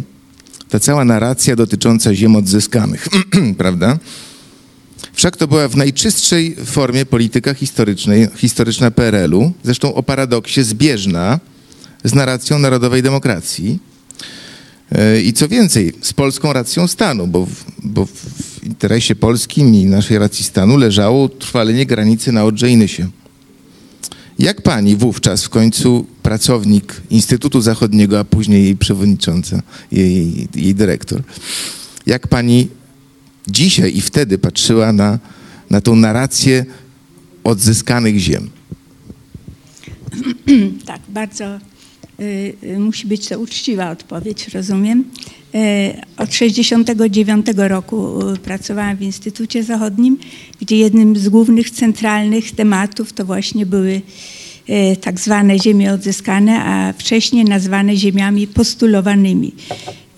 ta cała narracja dotycząca ziem odzyskanych, prawda? Wszak to była w najczystszej formie polityka historycznej, historyczna PRL-u, zresztą o paradoksie zbieżna z narracją narodowej demokracji. E, I co więcej, z polską racją stanu, bo, bo w interesie polskim i naszej racji stanu leżało utrwalenie granicy na Odrze i Nysie. Jak pani wówczas w końcu pracownik Instytutu Zachodniego, a później jej przewodnicząca, jej, jej dyrektor, jak pani dzisiaj i wtedy patrzyła na, na tą narrację odzyskanych ziem? Tak, bardzo y, y, musi być to uczciwa odpowiedź, rozumiem. Y, od 1969 roku y, pracowałam w Instytucie Zachodnim, gdzie jednym z głównych, centralnych tematów to właśnie były tak zwane ziemie odzyskane, a wcześniej nazwane ziemiami postulowanymi.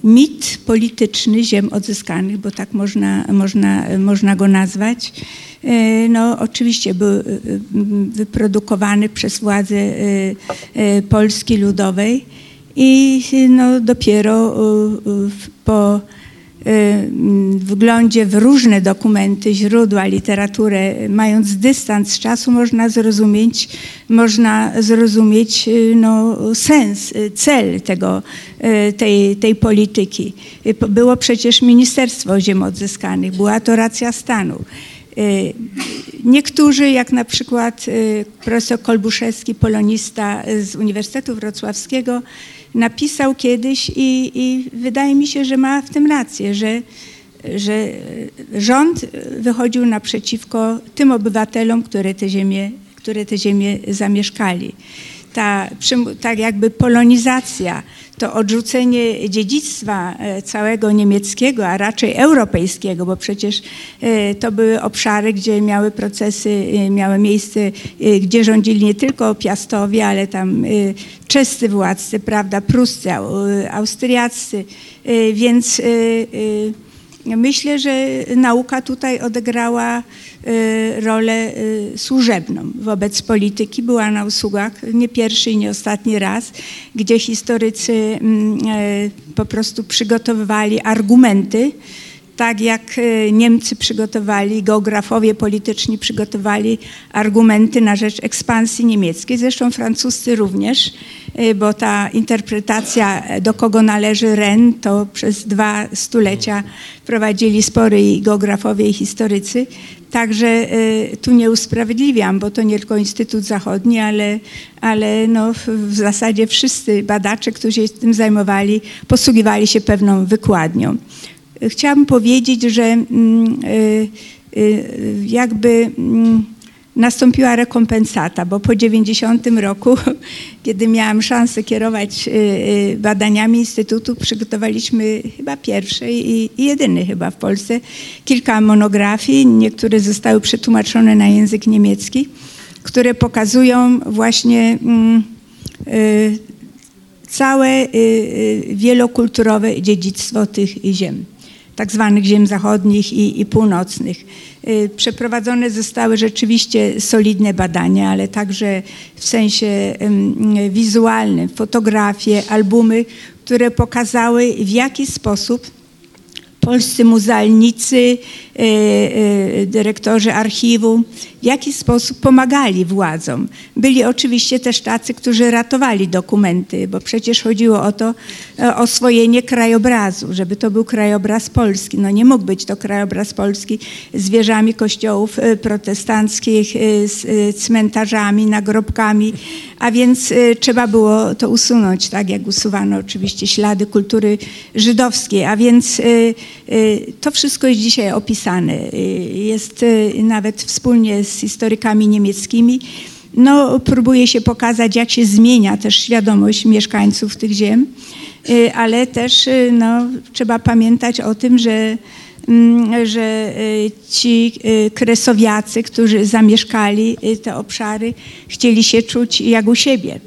Mit polityczny ziem odzyskanych, bo tak można, można, można go nazwać, e, no, oczywiście był e, wyprodukowany przez władze Polski Ludowej i no, dopiero po wglądzie w różne dokumenty, źródła, literaturę, mając dystans z czasu, można zrozumieć, można zrozumieć no, sens, cel tego, tej, tej polityki. Było przecież Ministerstwo Ziem Odzyskanych, była to racja stanu. Niektórzy, jak na przykład profesor Kolbuszewski, polonista z Uniwersytetu Wrocławskiego, napisał kiedyś i, i wydaje mi się, że ma w tym rację, że, że rząd wychodził naprzeciwko tym obywatelom, które te ziemie, które te ziemie zamieszkali. Ta, tak jakby polonizacja, to odrzucenie dziedzictwa e, całego niemieckiego, a raczej europejskiego, bo przecież e, to były obszary, gdzie miały procesy, e, miały miejsce, gdzie rządzili nie tylko Piastowie, ale tam czescy władcy, prawda, pruscy, austriaccy, więc myślę, że nauka tutaj odegrała rolę służebną wobec polityki. Była na usługach nie pierwszy i nie ostatni raz, gdzie historycy po prostu przygotowywali argumenty, tak jak Niemcy przygotowali, geografowie polityczni przygotowali argumenty na rzecz ekspansji niemieckiej, zresztą francuscy również, bo ta interpretacja, do kogo należy Ren, to przez dwa stulecia prowadzili spory i geografowie i historycy. Także tu nie usprawiedliwiam, bo to nie tylko Instytut Zachodni, ale, ale no w zasadzie wszyscy badacze, którzy się tym zajmowali, posługiwali się pewną wykładnią chciałabym powiedzieć, że mm, y, y, jakby mm, nastąpiła rekompensata, bo po 90 roku, kiedy miałam szansę kierować y, badaniami Instytutu, przygotowaliśmy chyba pierwszy i jedyny chyba w Polsce kilka monografii. Niektóre zostały przetłumaczone na język niemiecki, które pokazują właśnie mm, całe wielokulturowe dziedzictwo tych ziem tak zwanych ziem zachodnich i, i północnych. Y, przeprowadzone zostały rzeczywiście solidne badania, ale także w sensie wizualnym, fotografie, albumy, które pokazały w jaki sposób polscy muzealnicy, y, dyrektorzy archiwum, w jaki sposób pomagali władzom. Byli oczywiście też tacy, którzy ratowali dokumenty, bo przecież chodziło o to, o oswojenie krajobrazu, żeby to był krajobraz polski. No nie mógł być to krajobraz polski z wieżami kościołów protestanckich, z cmentarzami, nagrobkami, a więc trzeba było to usunąć, tak jak usuwano oczywiście ślady kultury żydowskiej, a więc to wszystko jest dzisiaj opisane. Jest nawet wspólnie z historykami niemieckimi, no, próbuje się pokazać, jak się zmienia też świadomość mieszkańców tych ziem, ale też no, trzeba pamiętać o tym, że, że ci kresowiacy, którzy zamieszkali te obszary, chcieli się czuć jak u siebie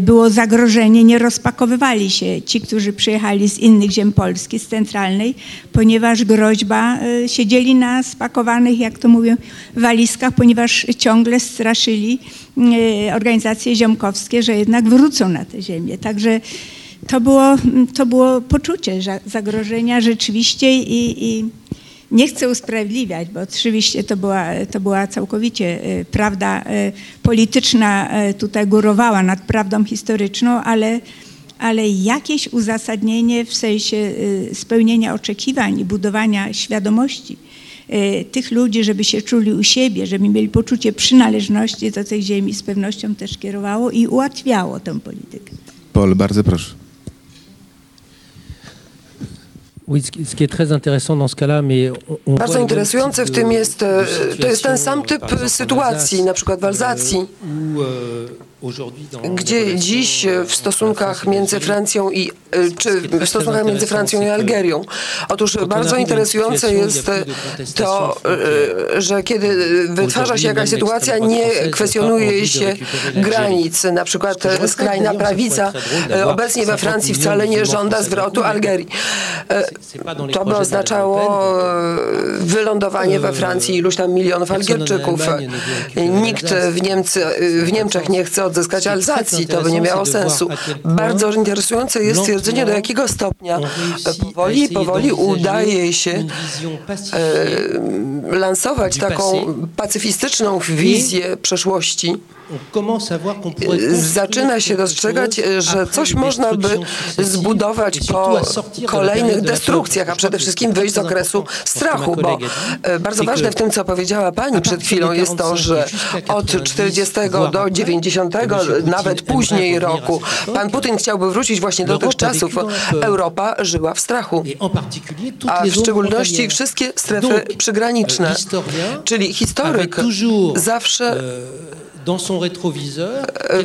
było zagrożenie, nie rozpakowywali się ci, którzy przyjechali z innych ziem Polski, z centralnej, ponieważ groźba, siedzieli na spakowanych, jak to mówią, walizkach, ponieważ ciągle straszyli organizacje ziomkowskie, że jednak wrócą na tę ziemię. Także to było, to było poczucie zagrożenia rzeczywiście i, i nie chcę usprawiedliwiać, bo oczywiście to była, to była całkowicie prawda polityczna tutaj górowała nad prawdą historyczną, ale, ale jakieś uzasadnienie w sensie spełnienia oczekiwań i budowania świadomości tych ludzi, żeby się czuli u siebie, żeby mieli poczucie przynależności do tej ziemi, z pewnością też kierowało i ułatwiało tę politykę. Paul, bardzo proszę. Bardzo interesujące w tym jest, to jest ten sam typ sytuacji, na przykład w Alzacji, gdzie dziś w stosunkach między Francją i czy w stosunkach między Francją i Algerią. Otóż bardzo interesujące jest to, że kiedy wytwarza się jakaś sytuacja, nie kwestionuje się granic. Na przykład skrajna prawica obecnie we Francji wcale nie żąda zwrotu Algerii. To by oznaczało wylądowanie we Francji iluś tam milionów Algierczyków. Nikt w, Niemcy, w Niemczech nie chce odzyskać Alzacji, to by nie miało sensu. Bardzo interesujące jest stwierdzenie, do jakiego stopnia powoli, powoli udaje się e, lansować taką pacyfistyczną wizję przeszłości. Zaczyna się dostrzegać, że coś można by zbudować po kolejnych destrukcjach, a przede wszystkim wyjść z okresu strachu, bo bardzo ważne w tym, co powiedziała Pani przed chwilą, jest to, że od 40 do 90, nawet później roku, Pan Putin chciałby wrócić właśnie do tych czasów. Europa żyła w strachu, a w szczególności wszystkie strefy przygraniczne, czyli historyk zawsze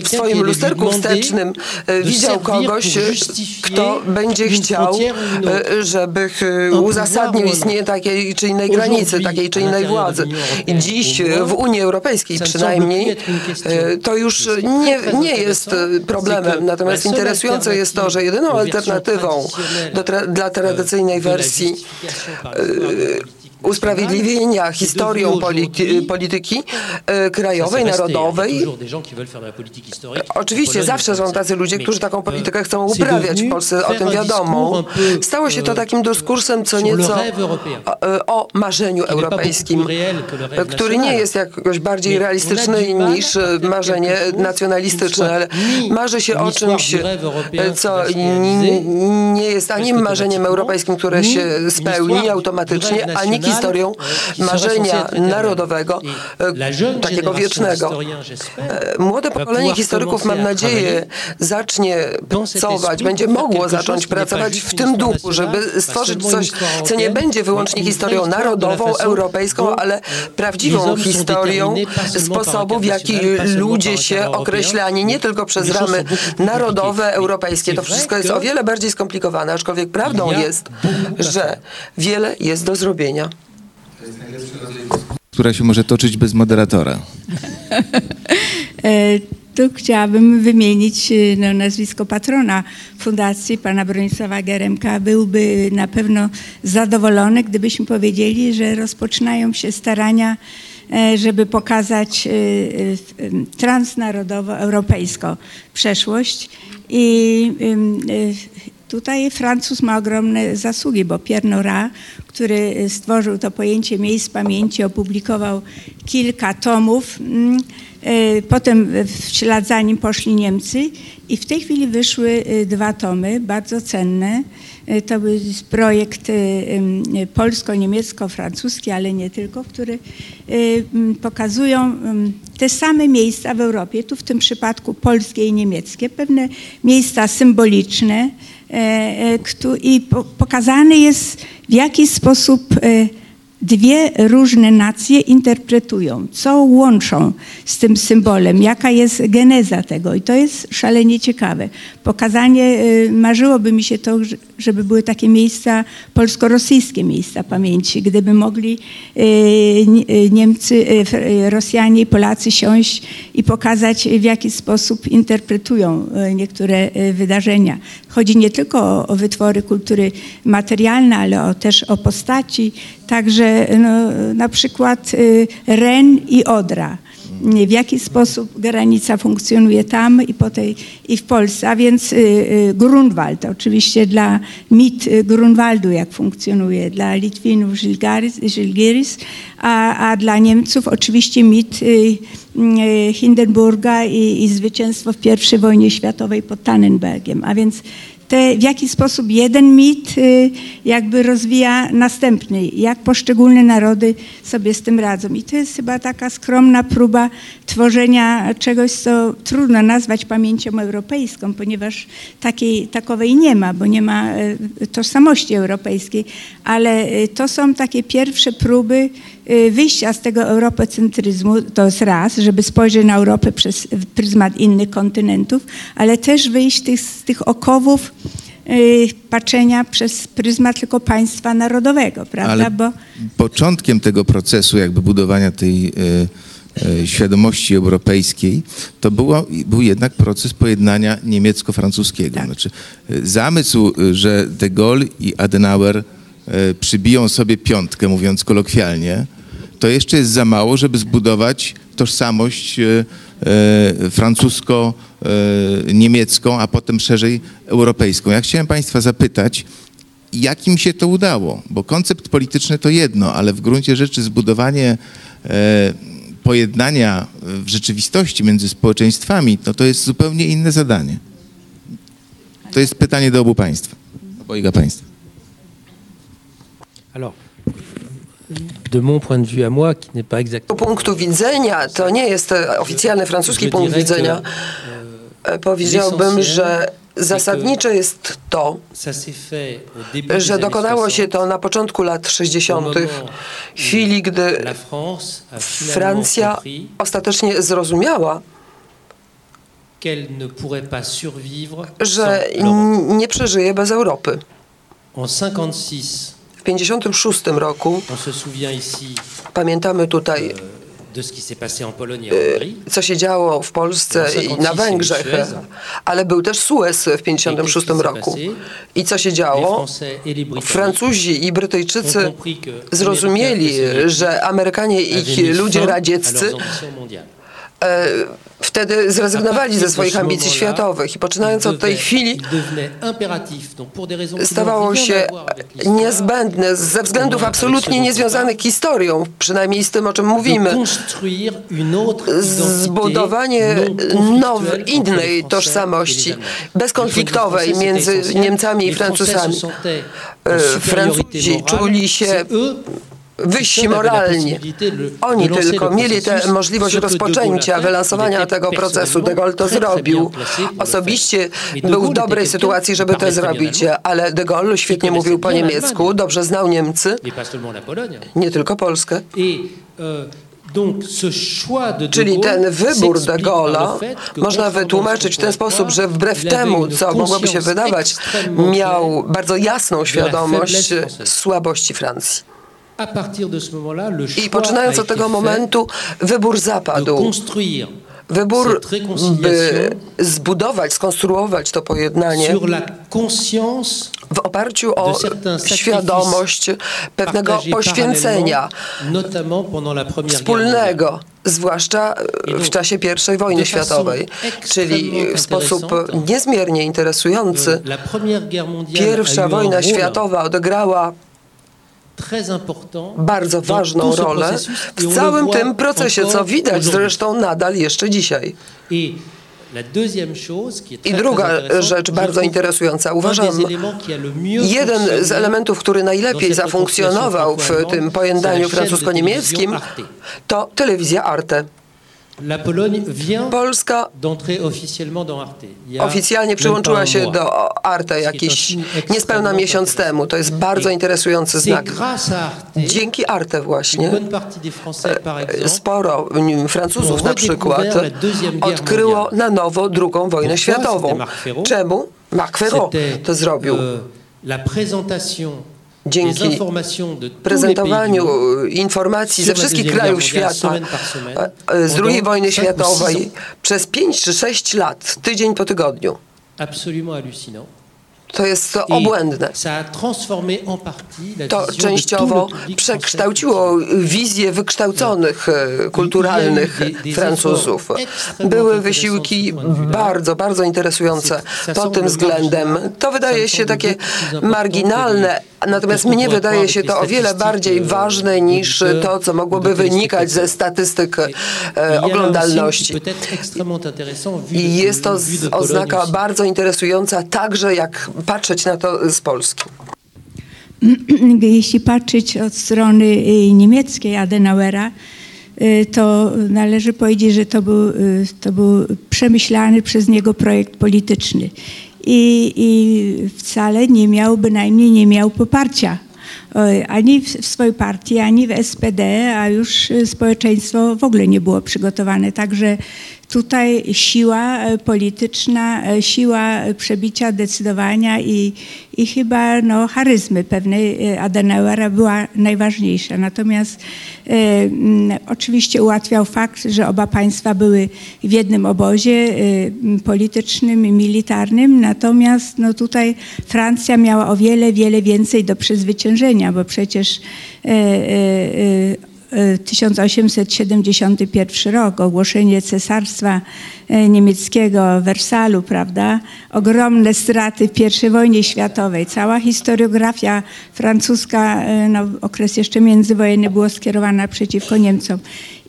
w swoim lusterku wstecznym widział kogoś, kto będzie chciał, żeby uzasadnił istnienie takiej czy innej granicy, takiej czy innej władzy. I dziś w Unii Europejskiej przynajmniej to już nie, nie jest problemem. Natomiast interesujące jest to, że jedyną alternatywą do, dla tradycyjnej wersji usprawiedliwienia historią polity, polityki e, krajowej, narodowej. Oczywiście zawsze są tacy ludzie, którzy taką politykę chcą uprawiać w Polsce, o tym wiadomo. Stało się to takim dyskursem co nieco o, o marzeniu europejskim, który nie jest jakoś bardziej realistyczny niż marzenie nacjonalistyczne, ale marzy się o czymś, co nie jest ani marzeniem europejskim, które się spełni automatycznie, ani historią marzenia narodowego, takiego wiecznego. Młode pokolenie historyków, mam nadzieję, zacznie pracować, będzie mogło zacząć pracować w tym duchu, żeby stworzyć coś, co nie będzie wyłącznie historią narodową, europejską, ale prawdziwą historią sposobu, w jaki ludzie się określani nie tylko przez ramy narodowe, europejskie. To wszystko jest o wiele bardziej skomplikowane, aczkolwiek prawdą jest, że wiele jest do zrobienia która się może toczyć bez moderatora. tu chciałabym wymienić no, nazwisko patrona fundacji, pana Bronisława Geremka. Byłby na pewno zadowolony, gdybyśmy powiedzieli, że rozpoczynają się starania, żeby pokazać transnarodowo-europejską przeszłość i tutaj Francuz ma ogromne zasługi, bo Pierre Nora, który stworzył to pojęcie miejsc pamięci, opublikował kilka tomów. Mm, e, potem w ślad za nim poszli Niemcy i w tej chwili wyszły e, dwa tomy, bardzo cenne. To był projekt polsko-niemiecko-francuski, ale nie tylko, które pokazują te same miejsca w Europie, tu w tym przypadku polskie i niemieckie, pewne miejsca symboliczne i pokazany jest w jaki sposób dwie różne nacje interpretują, co łączą z tym symbolem, jaka jest geneza tego. I to jest szalenie ciekawe. Pokazanie, y, marzyłoby mi się to, żeby były takie miejsca, polsko-rosyjskie miejsca pamięci, gdyby mogli y, y, Niemcy, Rosjanie i Polacy siąść i pokazać, w jaki sposób interpretują niektóre wydarzenia. Chodzi nie tylko o, o wytwory kultury materialne, ale o, też o postaci, także no, na przykład Ren i Odra w jaki sposób granica funkcjonuje tam i, po tej, i w Polsce. A więc y, y, Grunwald, oczywiście dla mit y, Grunwaldu, jak funkcjonuje, dla Litwinów Żilgiris, a, a dla Niemców oczywiście mit Hindenburga i, i zwycięstwo w I wojnie światowej pod Tannenbergiem. A więc te, w jaki sposób jeden mit y, jakby rozwija następny, jak poszczególne narody sobie z tym radzą. I to jest chyba taka skromna próba tworzenia czegoś, co trudno nazwać pamięcią europejską, ponieważ takiej, takowej nie ma, bo nie ma y, tożsamości europejskiej, ale y, to są takie pierwsze próby wyjścia z tego europocentryzmu, to jest raz, żeby spojrzeć na Europę przez pryzmat innych kontynentów, ale też wyjść tych, z tych okowów Y, patrzenia przez pryzmat tylko państwa narodowego, prawda? Ale Bo... początkiem tego procesu jakby budowania tej y, y, świadomości europejskiej, to było, był jednak proces pojednania niemiecko-francuskiego. Tak. Znaczy, zamysł, że de Gaulle i Adenauer przybiją sobie piątkę, mówiąc kolokwialnie, to jeszcze jest za mało, żeby zbudować tożsamość E, francusko-niemiecką, a potem szerzej europejską. Ja chciałem Państwa zapytać, jak im się to udało? Bo koncept polityczny to jedno, ale w gruncie rzeczy zbudowanie e, pojednania w rzeczywistości między społeczeństwami, no to jest zupełnie inne zadanie. To jest pytanie do obu państwa, obojga państwa. Alors, de mon point de vue à moi, qui n'est pas exactement... punktu widzenia, to nie jest oficjalny francuski punkt widzenia, e, powiedziałbym, że zasadnicze jest to, że dokonało się to na początku lat 60., chwili, gdy Francja ostatecznie zrozumiała, że nie przeżyje bez Europy. En 56, 1956 roku pamiętamy tutaj euh, co się działo w Polsce i na Węgrzech, ale był też Suez w 1956 roku. I co się działo? Francuzi i Brytyjczycy zrozumieli, że Amerykanie i ich ludzie radzieccy wtedy zrezygnowali ze swoich ambicji światowych. I poczynając od tej chwili stawało się niezbędne ze względów absolutnie niezwiązanych historią, przynajmniej z tym, o czym mówimy, zbudowanie nowej, innej tożsamości, bezkonfliktowej między Niemcami i Francuzami. E, Francuzi czuli się wyżsi moralnie. Oni tylko mieli tę możliwość rozpoczęcia, wylansowania tego procesu. De Gaulle to zrobił. Osobiście był w dobrej sytuacji, żeby to zrobić, ale De Gaulle świetnie mówił po niemiecku, dobrze znał Niemcy, nie tylko Polskę. Czyli ten wybór de Gaulle'a można wytłumaczyć w ten sposób, że wbrew temu, co mogłoby się wydawać, miał bardzo jasną świadomość słabości Francji. I poczynając od tego momentu wybór zapadł. Wybór, by zbudować, skonstruować to pojednanie w oparciu o świadomość pewnego poświęcenia wspólnego zwłaszcza w czasie I wojny światowej, czyli w sposób niezmiernie interesujący. Pierwsza wojna światowa odegrała bardzo ważną rolę w całym tym procesie, co widać zresztą nadal jeszcze dzisiaj. I druga rzecz bardzo interesująca. Uważam, jeden z elementów, który najlepiej zafunkcjonował w tym pojednaniu francusko-niemieckim, to telewizja Arte. Polska oficjalnie przyłączyła się do Arte jakiś niespełna miesiąc temu. To jest bardzo interesujący znak. Dzięki Arte właśnie e, sporo Francuzów na przykład odkryło na nowo drugą wojnę światową. Czemu? Marc Ferro to zrobił dzięki prezentowaniu informacji ze wszystkich krajów świata z II wojny światowej przez 5 czy 6 lat, tydzień po tygodniu. To jest to obłędne. To częściowo przekształciło wizję wykształconych, e, kulturalnych Francuzów. Były wysiłki bardzo, bardzo interesujące pod tym względem. To wydaje się takie marginalne, natomiast mnie wydaje się to o wiele bardziej ważne niż to, co mogłoby wynikać ze statystyk e, oglądalności. I jest to oznaka bardzo interesująca, także jak patrzeć na to z Polski? Jeśli patrzeć od strony y, niemieckiej Adenauera, y, to należy powiedzieć, że to był, y, to był przemyślany przez niego projekt polityczny. I, I wcale nie miał, bynajmniej nie miał poparcia ani w swojej partii, ani w SPD, a już społeczeństwo w ogóle nie było przygotowane. Także tutaj siła e, polityczna, e, siła przebicia, decydowania i, i chyba no, charyzmy pewnej e, Adenauera była najważniejsza. Natomiast oczywiście ułatwiał fakt, że oba państwa były w jednym obozie politycznym i militarnym, natomiast no, tutaj Francja miała o wiele, wiele więcej do przezwyciężenia, bo przecież e, 1871 rok, ogłoszenie Cesarstwa e, Niemieckiego w Wersalu, prawda? Ogromne straty w I wojnie światowej. Cała historiografia francuska, e, no, okres jeszcze międzywojenny było skierowana przeciwko Niemcom.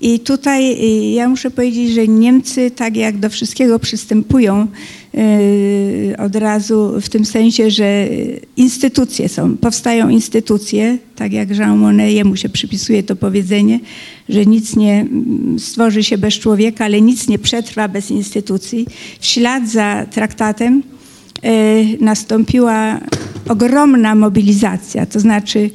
I tutaj y, ja muszę powiedzieć, że Niemcy tak jak do wszystkiego przystępują y, od razu w tym sensie, że instytucje są, powstają instytucje, tak jak Jean Monnet, jemu się przypisuje to powiedzenie, że nic nie mm, stworzy się bez człowieka, ale nic nie przetrwa bez instytucji. W ślad za traktatem y, nastąpiła ogromna mobilizacja, to znaczy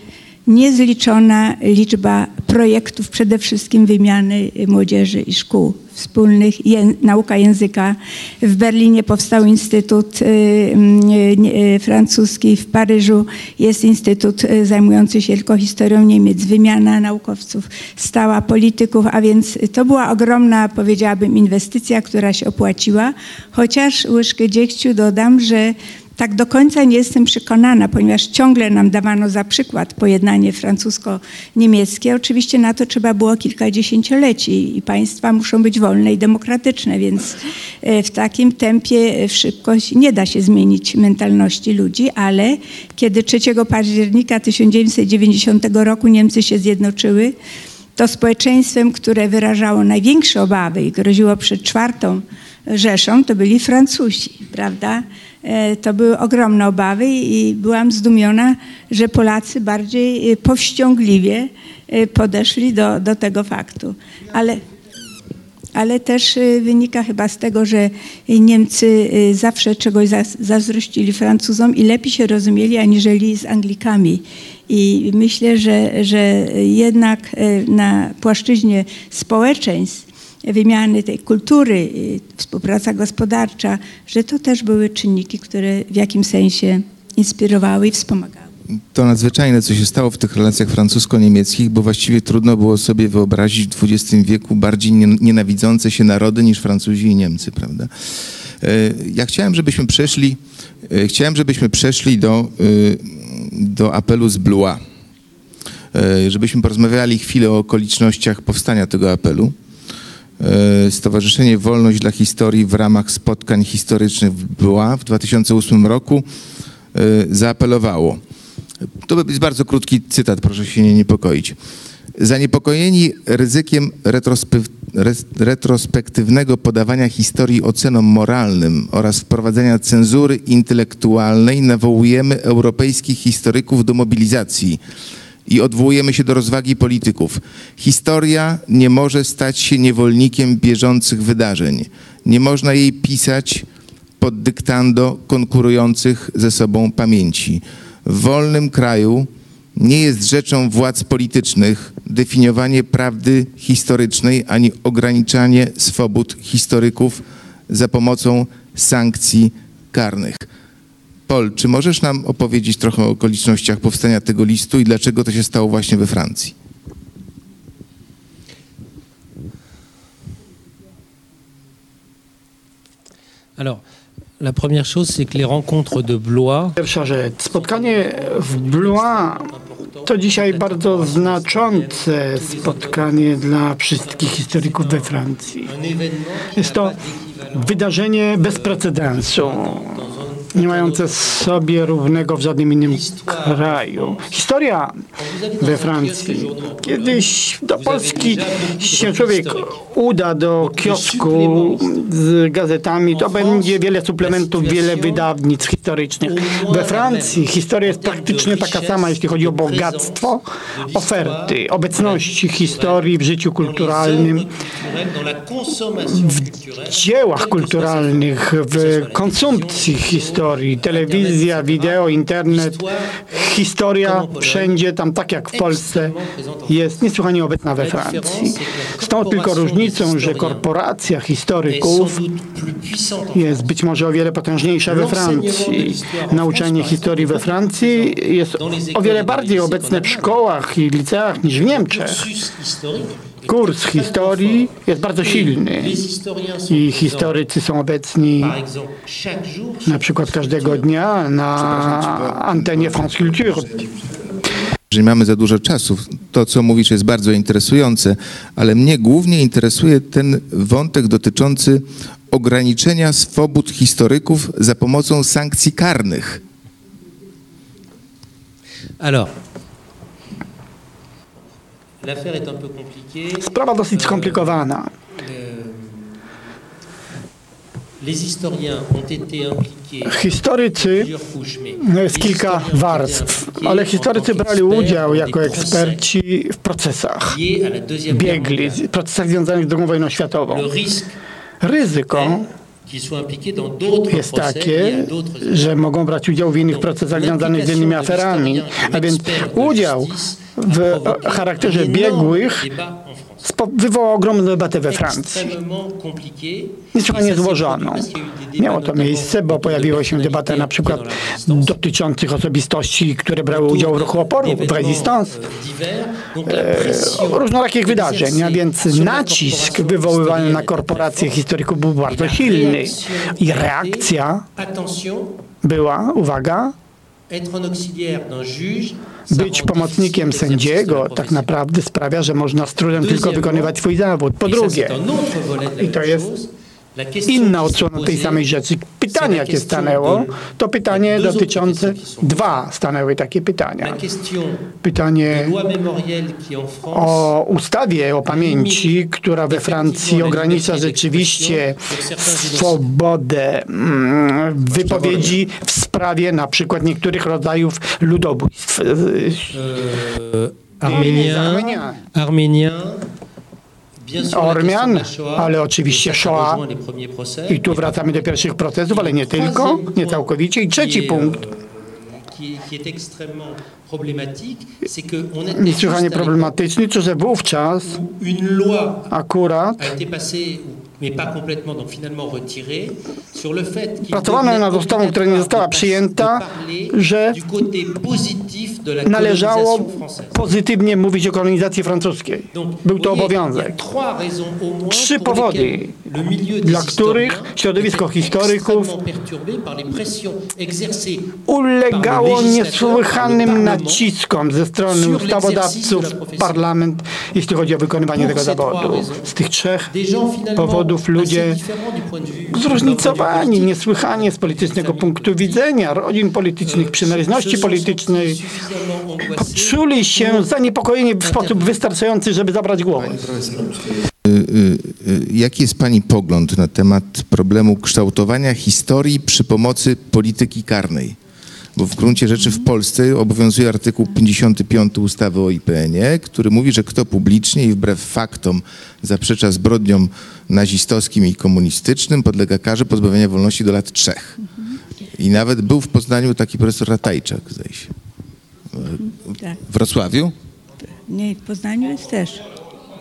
niezliczona liczba projektów, przede wszystkim wymiany młodzieży i szkół wspólnych, nauka języka. W Berlinie powstał Instytut y, y, y, Francuski, w Paryżu jest Instytut zajmujący się tylko historią Niemiec, wymiana naukowców, stała polityków, a więc to była ogromna, powiedziałabym, inwestycja, która się opłaciła, chociaż łyżkę dziegciu dodam, że tak do końca nie jestem przekonana, ponieważ ciągle nam dawano za przykład pojednanie francusko-niemieckie. Oczywiście na to trzeba było kilka dziesięcioleci i państwa muszą być wolne i demokratyczne, więc e, w takim tempie w szybkość nie da się zmienić mentalności ludzi, ale kiedy 3 października 1990 roku Niemcy się zjednoczyły, to społeczeństwem, które wyrażało największe obawy i groziło przed czwartą Rzeszą, to byli Francuzi, prawda? E, to były ogromne obawy i byłam zdumiona, że Polacy bardziej e, powściągliwie e, podeszli do, do tego faktu. Ale, ale też wynika chyba z tego, że Niemcy zawsze czegoś zazdrościli Francuzom i lepiej się rozumieli aniżeli z Anglikami. I myślę, że, że jednak na płaszczyźnie społeczeństw wymiany tej kultury, współpraca gospodarcza, że to też były czynniki, które w jakimś sensie inspirowały i wspomagały. To nadzwyczajne, co się stało w tych relacjach francusko-niemieckich, bo właściwie trudno było sobie wyobrazić w XX wieku bardziej nienawidzące się narody niż Francuzi i Niemcy, prawda? E, ja chciałem, żebyśmy przeszli, e, chciałem, żebyśmy przeszli do, e, do apelu z Blois, żebyśmy porozmawiali chwilę o okolicznościach powstania tego apelu. E, Stowarzyszenie Wolność dla Historii w ramach spotkań historycznych Blois w 2008 roku e, zaapelowało. To jest bardzo krótki cytat, proszę się nie niepokoić. Zaniepokojeni ryzykiem retrospektywnego podawania historii ocenom moralnym oraz wprowadzenia cenzury intelektualnej nawołujemy europejskich historyków do mobilizacji i odwołujemy się do rozwagi polityków. Historia nie może stać się niewolnikiem bieżących wydarzeń. Nie można jej pisać pod dyktando konkurujących ze sobą pamięci. W wolnym kraju nie jest rzeczą władz politycznych definiowanie prawdy historycznej ani ograniczanie swobód historyków za pomocą sankcji karnych. Pol, czy możesz nam opowiedzieć trochę o okolicznościach powstania tego listu i dlaczego to się stało właśnie we Francji? Alors, la première chose, c'est que les rencontres de Blois Pierwsza rzecz. Spotkanie w Blois to dzisiaj bardzo znaczące spotkanie dla wszystkich historyków we Francji. Jest to wydarzenie bez precedensu, nie mające sobie równego w żadnym innym kraju. Historia we Francji. Kiedyś do Polski się człowiek uda do kiosku z gazetami, to będzie wiele suplementów, wiele wydawnictw historycznych. We Francji historia jest praktycznie taka sama, jeśli chodzi o bogactwo oferty, obecności historii w życiu kulturalnym, w dziełach kulturalnych, w konsumpcji historii, telewizja, wideo, internet, historia wszędzie, tam tak jak w Polsce, jest niesłychanie obecna we Francji. Z tą tylko różnicą, że korporacja historyków jest być może o wiele potężniejsza we Francji. Nauczanie historii we Francji jest o wiele bardziej obecne w szkołach i liceach niż w Niemczech. Kurs historii jest bardzo silny i historycy są obecni na przykład każdego dnia na antenie France Culture. że nie mamy za dużo czasu. To, co mówisz, jest bardzo interesujące, ale mnie głównie interesuje ten wątek dotyczący ograniczenia swobód historyków za pomocą sankcji karnych. Alors, Sprawa dosyć skomplikowana. Impliqués Historycy les kilka warstw, ale historycy brali udział jako eksperci w procesach. Biegli, procesach związanych z II wojną światową. Ryzyko jest takie, d'autres że mogą brać udział w innych procesach związanych z innymi aferami, a więc udział w charakterze biegłych wywołał ogromną debatę we Francji. Niesłychanie złożoną. Miało to miejsce, bo pojawiła się debata na przykład dotyczących osobistości, które brały udział w ruchu oporu, w resistance, różnorakich wydarzeń, a więc nacisk wywoływany na korporacje historyków był bardzo silny. I reakcja była, uwaga, być pomocnikiem sędziego tak naprawdę sprawia, że można z trudem tylko wykonywać swój zawód. Po drugie, i to jest inna odsłona tej samej rzeczy. Pytanie, jakie stanęło, to pytanie dotyczące, dwa stanęły takie pytania. Pytanie o ustawie o pamięci, która we Francji ogranicza rzeczywiście swobodę mm, wypowiedzi w sprawie na przykład niektórych rodzajów ludobójstw. euh, arménien, Ormian, ale oczywiście Shoah. I tu wracamy do pierwszych procesów, ale nie tylko, nie całkowicie. I trzeci punkt, euh, niesłychanie problematyczny, to że wówczas akurat mais pas complètement, donc finalement retirée, sur le fait Pracowano nad ustawą, która nie została przyjęta, że należało pozytywnie mówić o kolonizacji francuskiej. Był to voyez, obowiązek. y Trzy powody, dla których środowisko historyków ulegało niesłychanym naciskom ze strony ustawodawców, parlament jeśli chodzi o wykonywanie tego zawodu. Z tych trzech powodów ludzie zróżnicowani niesłychanie z politycznego punktu widzenia, rodzin politycznych, przynależności politycznej, czuli się zaniepokojeni w sposób wystarczający, żeby zabrać głowę. Y, y, jaki jest Pani pogląd na temat problemu kształtowania historii przy pomocy polityki karnej? Bo w gruncie rzeczy w Polsce obowiązuje artykuł 55 ustawy o IPN-ie, który mówi, że kto publicznie i wbrew faktom zaprzecza zbrodniom nazistowskim i komunistycznym, podlega karze pozbawienia wolności do lat trzech. I nawet był w Poznaniu taki profesor Ratajczak, zdaje się. Tak. W Wrocławiu? Nie, w Poznaniu jest też.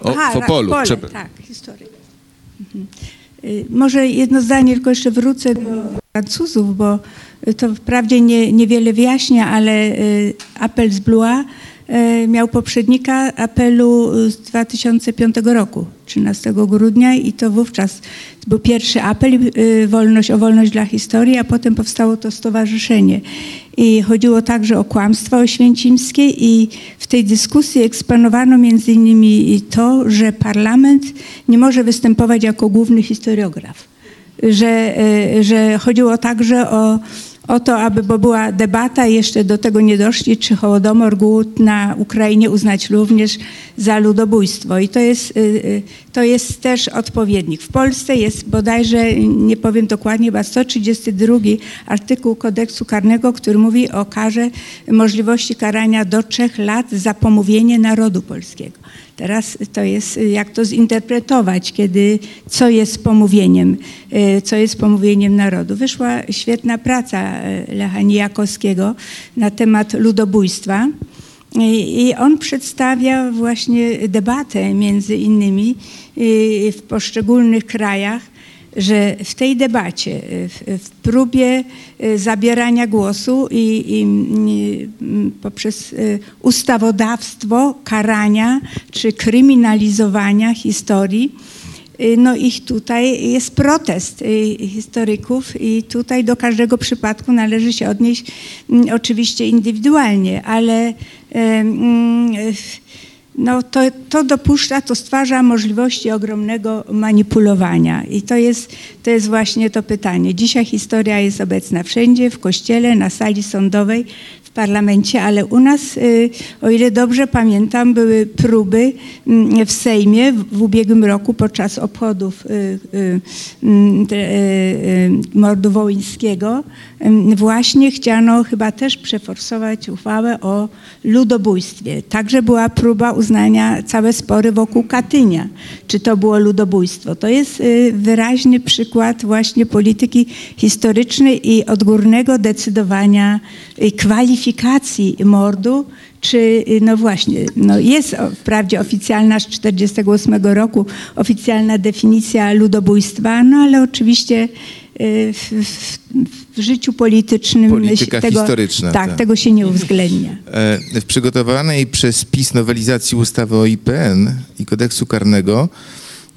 O, w Opolu. Pole, tak, historia. Mhm. Y, Może jedno zdanie, tylko jeszcze wrócę do Francuzów, bo to wprawdzie nie, niewiele wyjaśnia, ale y, apel z Blois miał poprzednika apelu z 2005 roku, 13 grudnia i to wówczas był pierwszy apel y, wolność o wolność dla historii, a potem powstało to stowarzyszenie. I chodziło także o kłamstwa oświęcimskie i w tej dyskusji eksponowano między innymi to, że parlament nie może występować jako główny historiograf. Że, y, że chodziło także o, o to, aby, bo była debata jeszcze do tego nie doszli, czy Hołodomor, głód na Ukrainie uznać również za ludobójstwo. I to jest, y, y, to jest też odpowiednik. W Polsce jest bodajże, nie powiem dokładnie, chyba 132 artykuł kodeksu karnego, który mówi o karze możliwości karania do trzech lat za pomówienie narodu polskiego. Teraz to jest, jak to zinterpretować, kiedy, co jest pomówieniem, y, co jest pomówieniem narodu. Wyszła świetna praca y, Lecha Nijakowskiego na temat ludobójstwa. I i on przedstawia właśnie debatę między innymi w poszczególnych krajach, że w tej debacie, w, w próbie y, zabierania głosu i, i y, poprzez y, ustawodawstwo karania czy kryminalizowania historii, y, no ich tutaj jest protest y, historyków i tutaj do każdego przypadku należy się odnieść mm, oczywiście indywidualnie, ale y, mm, y, no to, to dopuszcza, to stwarza możliwości ogromnego manipulowania. I to jest, to jest właśnie to pytanie. Dzisiaj historia jest obecna wszędzie, w kościele, na sali sądowej, w parlamencie, ale u nas, y, o ile dobrze pamiętam, były próby mm, w Sejmie w, ubiegłym roku podczas obchodów y, y, mm, mordu wołyńskiego. Właśnie chciano chyba też przeforsować uchwałę o ludobójstwie. Także była próba uznania całe spory wokół Katynia. Czy to było ludobójstwo? To jest y, wyraźny przykład właśnie polityki historycznej i odgórnego decydowania y, kwalifikacji mordu, czy y, no właśnie, no jest wprawdzie oficjalna z 1948 roku, oficjalna definicja ludobójstwa, no ale oczywiście w, w, w życiu politycznym Polityka tego, historyczna, Tak, tak. tego się nie uwzględnia. E, W przygotowanej przez PiS nowelizacji ustawy o IPN i kodeksu karnego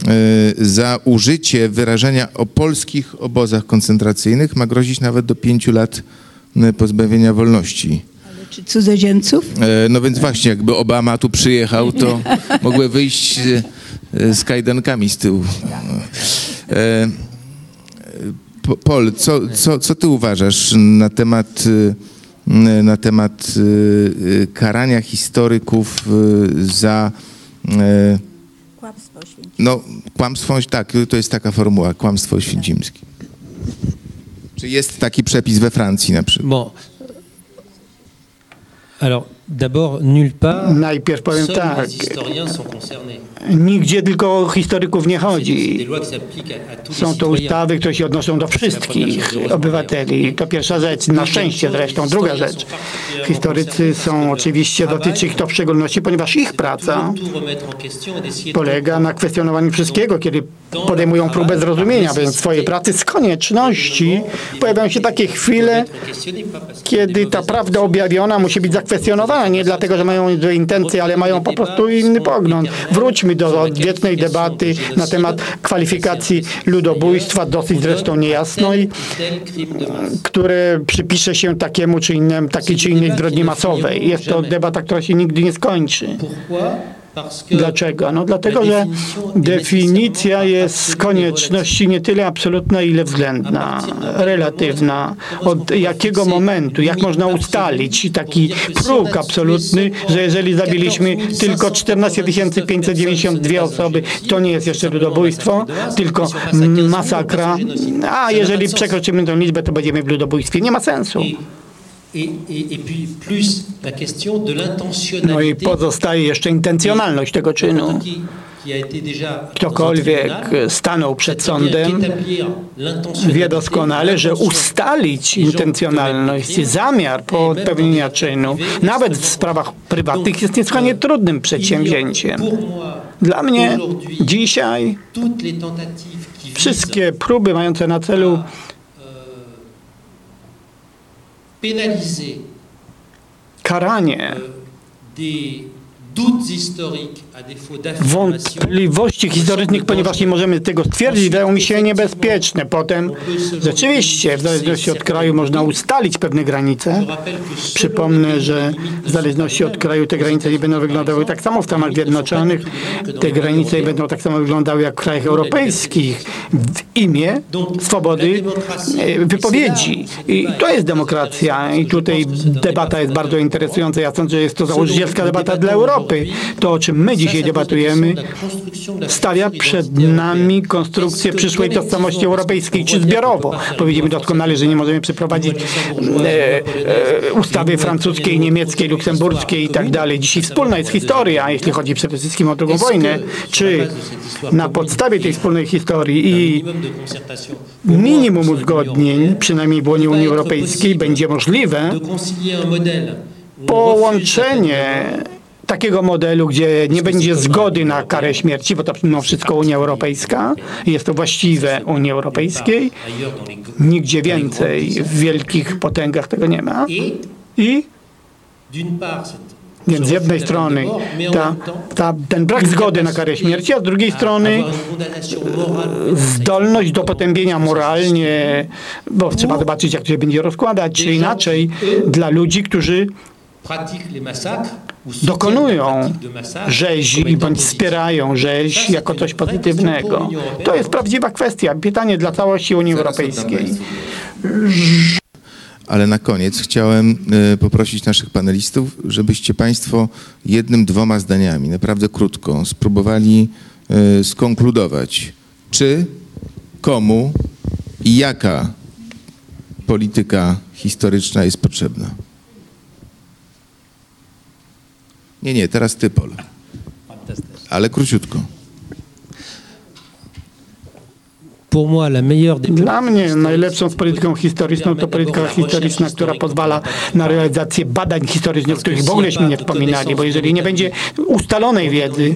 e, za użycie wyrażenia o polskich obozach koncentracyjnych ma grozić nawet do pięciu lat e, pozbawienia wolności. Czy cudzoziemców? No więc właśnie, jakby Obama tu przyjechał, to mogły wyjść z kajdankami z tyłu. Po- Pol, co, co, co ty uważasz na temat, e, na temat e, karania historyków za Kłamstwo oświęcimskie. no, kłamstwo, tak, to jest taka formuła, kłamstwo oświęcimskie. Czy jest taki przepis we Francji na przykład? Bon. Alors, Najpierw powiem tak, nigdzie tylko o historyków nie chodzi. Są to ustawy, które się odnoszą do wszystkich obywateli. To pierwsza rzecz, na szczęście zresztą. Druga rzecz, historycy są oczywiście, dotyczy ich to w szczególności, ponieważ ich praca polega na kwestionowaniu wszystkiego, kiedy podejmują próbę zrozumienia, więc w swojej pracy z konieczności pojawiają się takie chwile, que kiedy ta prawda objawiona musi być zakwestionowana, nie dlatego, że mają złe intencje, ale mają po prostu inny pogląd. Wróćmy do odwiecznej debaty na temat kwalifikacji ludobójstwa, dosyć zresztą niejasnej, które przypisze się takiemu czy innemu, takiej czy innej zbrodni masowej. Jest to debata, która się nigdy nie skończy. Dlaczego? No dlatego, że definicja jest z konieczności nie tyle absolutna, ile względna, relatywna. Od jakiego momentu, jak można ustalić taki próg absolutny, że jeżeli zabiliśmy tylko 14 592 osoby, to nie jest jeszcze ludobójstwo, tylko masakra, a jeżeli przekroczymy tę liczbę, to będziemy w ludobójstwie. Nie ma sensu. No i pozostaje jeszcze intencjonalność tego czynu. Ktokolwiek stanął przed sądem, wie doskonale, że ustalić intencjonalność, zamiar popełnienia czynu, nawet w sprawach prywatnych, jest niesłychanie trudnym przedsięwzięciem. Dla mnie dzisiaj wszystkie próby mające na celu karanie wątpliwości historycznych, ponieważ nie możemy tego stwierdzić, wydają mi się niebezpieczne. Potem rzeczywiście w zależności od kraju można ustalić pewne granice. Przypomnę, że w zależności od kraju te granice nie będą wyglądały tak samo w Stanach Zjednoczonych. Te granice nie będą tak samo wyglądały jak w krajach europejskich w imię swobody e, wypowiedzi. I to jest demokracja i tutaj debata jest bardzo interesująca. Ja sądzę, że jest to założycielska debata dla Europy. To, czym my dzisiaj debatujemy, stawia przed nami konstrukcję przyszłej tożsamości europejskiej, czy zbiorowo. Powiedziemy doskonale, że nie możemy przeprowadzić e, e, ustawy francuskiej, niemieckiej, luksemburskiej i tak dalej. Dzisiaj wspólna jest historia, jeśli chodzi przede wszystkim o II wojnę. Czy na podstawie tej wspólnej historii i minimum uzgodnień, przynajmniej w Unii Europejskiej, będzie możliwe połączenie takiego modelu, gdzie nie będzie zgody na karę śmierci, bo to mimo wszystko Unia Europejska, jest to właściwe Unii Europejskiej, nigdzie więcej w wielkich potęgach tego nie ma. I więc z jednej strony ta, ta, ten brak zgody na karę śmierci, a z drugiej strony zdolność do potępienia moralnie, bo trzeba zobaczyć, jak to się będzie rozkładać, czy inaczej, dla ludzi, którzy dokonują rzezi bądź wspierają rzeź jako coś pozytywnego. To jest prawdziwa kwestia, pytanie dla całości Unii Europejskiej. Ale na koniec chciałem e, poprosić naszych panelistów, żebyście Państwo jednym, dwoma zdaniami, naprawdę krótko, spróbowali e, skonkludować, czy, komu i jaka polityka historyczna jest potrzebna. Nie, nie, teraz ty, Pol. Ale króciutko. Dla mnie najlepszą z polityką historyczną to polityka historyczna, która pozwala na realizację badań historycznych, o których w ogóleśmy nie wspominali, bo jeżeli nie będzie ustalonej wiedzy,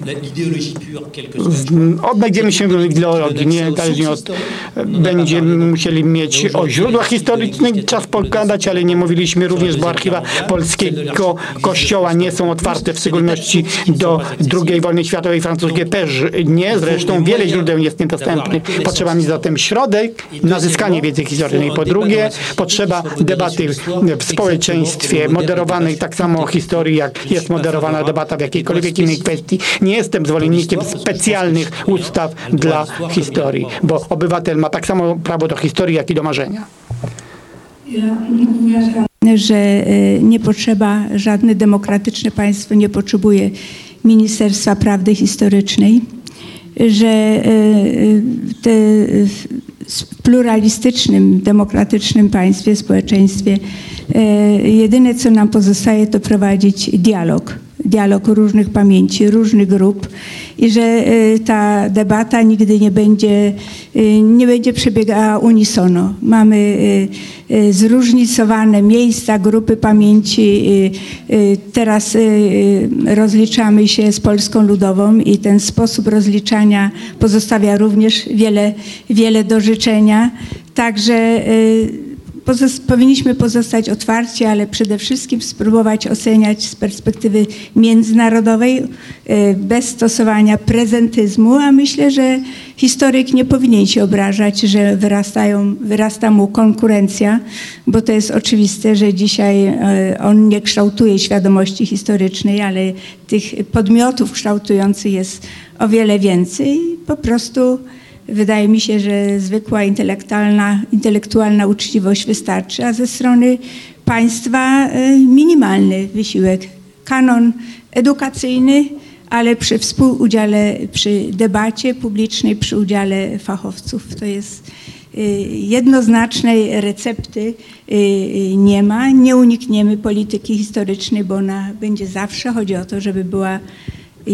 odnajdziemy się w ideologii, niezależnie od, będziemy musieli mieć o źródłach historycznych czas pogadać, ale nie mówiliśmy również, bo archiwa polskiego kościoła nie są otwarte, w szczególności do II wojny światowej, francuskie też nie, zresztą wiele źródeł jest niedostępnych. Potrzeba mi zatem środek na zyskanie wiedzy historycznej. Po drugie, potrzeba debaty w społeczeństwie, moderowanej tak samo o historii, jak jest moderowana debata w jakiejkolwiek innej kwestii. Nie jestem zwolennikiem specjalnych ustaw dla historii, bo obywatel ma tak samo prawo do historii, jak i do marzenia. Że e, nie potrzeba, żadne demokratyczne państwo nie potrzebuje Ministerstwa Prawdy Historycznej że e, te, w pluralistycznym, demokratycznym państwie, społeczeństwie e, jedyne co nam pozostaje to prowadzić dialog dialog różnych pamięci, różnych grup i że y, ta debata nigdy nie będzie, y, nie będzie przebiegała unisono. Mamy y, zróżnicowane miejsca, grupy pamięci. Teraz rozliczamy się z Polską Ludową i ten sposób rozliczania pozostawia również wiele, wiele do życzenia. Także powinniśmy pozostać otwarci, ale przede wszystkim spróbować oceniać z perspektywy międzynarodowej, e, bez stosowania prezentyzmu, a myślę, że historyk nie powinien się obrażać, że wyrastają, wyrasta mu konkurencja, bo to jest oczywiste, że dzisiaj e, on nie kształtuje świadomości historycznej, ale tych podmiotów kształtujących jest o wiele więcej. Po prostu wydaje mi się, że zwykła intelektualna, intelektualna uczciwość wystarczy, a ze strony państwa e, minimalny wysiłek. Kanon edukacyjny, ale przy współudziale, przy debacie publicznej, przy udziale fachowców. To jest y, jednoznacznej recepty y, y, nie ma. Nie unikniemy polityki historycznej, bo ona będzie zawsze. Chodzi o to, żeby była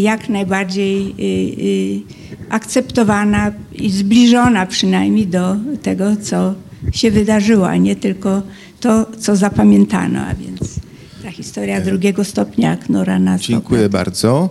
jak najbardziej y, y, akceptowana i zbliżona przynajmniej do tego, co się wydarzyło, a nie tylko to, co zapamiętano, a więc ta historia drugiego stopnia, jak Nora nazwał. Dziękuję bardzo.